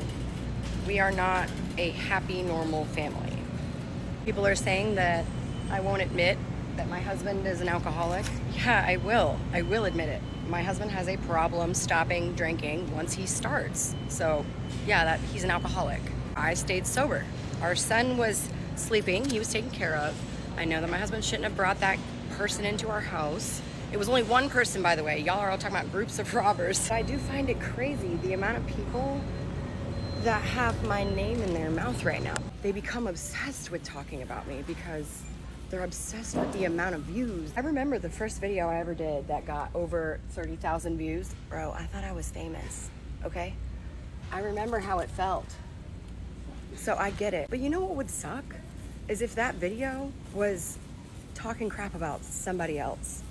we are not a happy, normal family, people are saying that I won't admit that my husband is an alcoholic. Yeah, I will. I will admit it. My husband has a problem stopping drinking once he starts. So, yeah, that he's an alcoholic. I stayed sober. Our son was sleeping, he was taken care of. I know that my husband shouldn't have brought that person into our house. It was only one person, by the way. Y'all are all talking about groups of robbers. I do find it crazy the amount of people that have my name in their mouth right now. They become obsessed with talking about me because they're obsessed with the amount of views. I remember the first video I ever did that got over 30,000 views. Bro, I thought I was famous, okay? I remember how it felt. So I get it. But you know what would suck? Is if that video was talking crap about somebody else.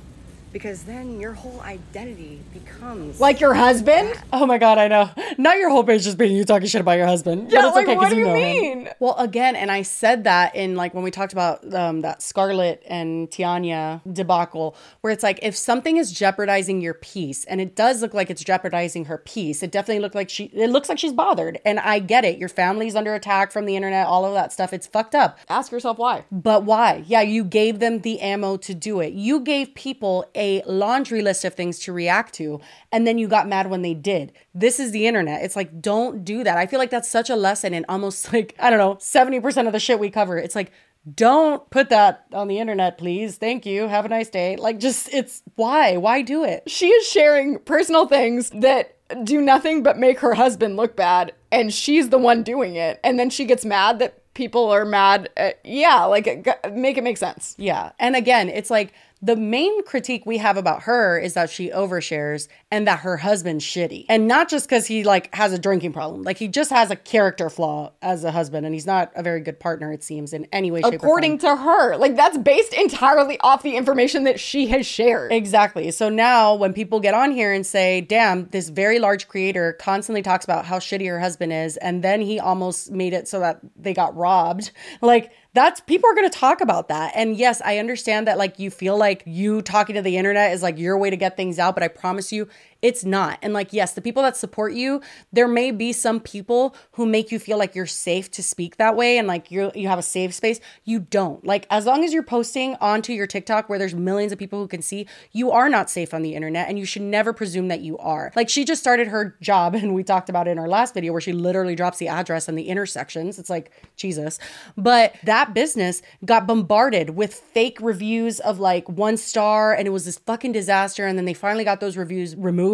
Because then your whole identity becomes Like your husband? Oh my god, I know. Not your whole page just being you talking shit about your husband. Yeah, but it's like, okay what 'cause do you know him. mean? Well, again, and I said that in like when we talked about um, that Scarlett and Tiana debacle, where it's like if something is jeopardizing your peace, and it does look like it's jeopardizing her peace, it definitely looked like she. It looks like she's bothered, and I get it. Your family's under attack from the internet, all of that stuff. It's fucked up. Ask yourself why. But why? Yeah, you gave them the ammo to do it. You gave people a laundry list of things to react to, and then you got mad when they did. This is the internet. It's like, don't do that. I feel like that's such a lesson in almost like, I don't know, 70% of the shit we cover. It's like, don't put that on the internet, please. Thank you. Have a nice day. Like, just, it's why? Why do it? She is sharing personal things that do nothing but make her husband look bad, and she's the one doing it. And then she gets mad that people are mad. At, yeah, like make it make sense. Yeah. And again, it's like the main critique we have about her is that she overshares and that her husband's shitty. And not just because he like has a drinking problem. Like he just has a character flaw as a husband and he's not a very good partner, it seems, in any way, shape, or form. According to her, like that's based entirely off the information that she has shared. Exactly. So now when people get on here and say, damn, this very large creator constantly talks about how shitty her husband is, and then he almost made it so that they got robbed, like that's people are going to talk about that. And yes, I understand that like you feel like you talking to the internet is like your way to get things out, but I promise you it's not. And like yes, the people that support you, there may be some people who make you feel like you're safe to speak that way and like you you have a safe space. You don't. Like as long as you're posting onto your TikTok where there's millions of people who can see, you are not safe on the internet and you should never presume that you are. Like she just started her job and we talked about it in our last video where she literally drops the address and the intersections. It's like Jesus. But that business got bombarded with fake reviews of like one star and it was this fucking disaster and then they finally got those reviews removed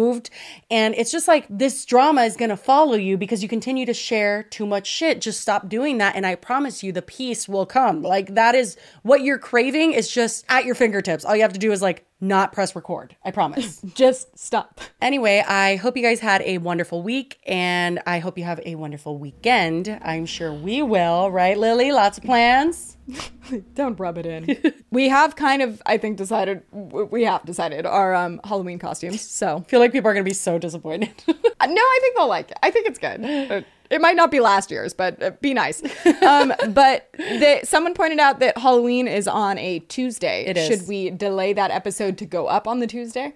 and it's just like this drama is going to follow you because you continue to share too much shit. Just stop doing that and I promise you the peace will come. Like that is what you're craving is just at your fingertips. All you have to do is like not press record. I promise. Just stop. Anyway, I hope you guys had a wonderful week and I hope you have a wonderful weekend. I'm sure we will, right, Lily? Lots of plans. Don't rub it in. we have kind of, I think, decided. We have decided our um, Halloween costumes. So I feel like people are going to be so disappointed. Uh, no, I think they'll like it. I think it's good. Uh, It might not be last year's, but uh, be nice. Um, but they, someone pointed out that Halloween is on a Tuesday. It is. Should we delay that episode to go up on the Tuesday?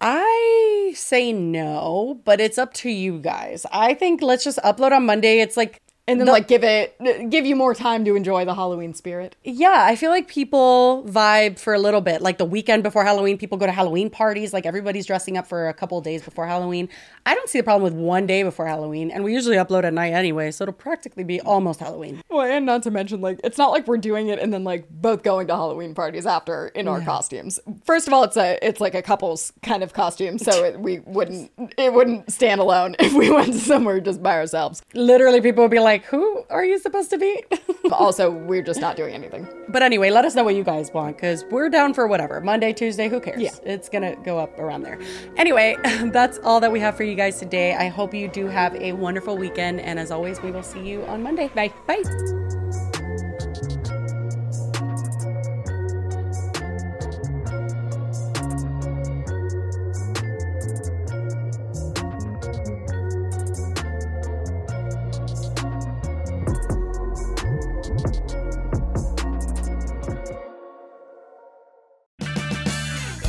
I say no, but it's up to you guys. I think let's just upload on Monday. It's like And then the- like give it, give you more time to enjoy the Halloween spirit. Yeah, I feel like people vibe for a little bit. Like the weekend before Halloween, people go to Halloween parties. Like everybody's dressing up for a couple of days before Halloween. I don't see the problem with one day before Halloween, and we usually upload at night anyway, so it'll practically be almost Halloween. Well, and not to mention, like, it's not like we're doing it and then like both going to Halloween parties after in our costumes. First of all, it's a it's like a couple's kind of costume, so it, we wouldn't it wouldn't stand alone if we went somewhere just by ourselves. Literally, people would be like, "Who are you supposed to be?" also, we're just not doing anything. But anyway, let us know what you guys want because we're down for whatever. Monday, Tuesday, who cares? Yeah. It's going to go up around there. Anyway, that's all that we have for you guys today. I hope you do have a wonderful weekend. And as always, we will see you on Monday. Bye. Bye.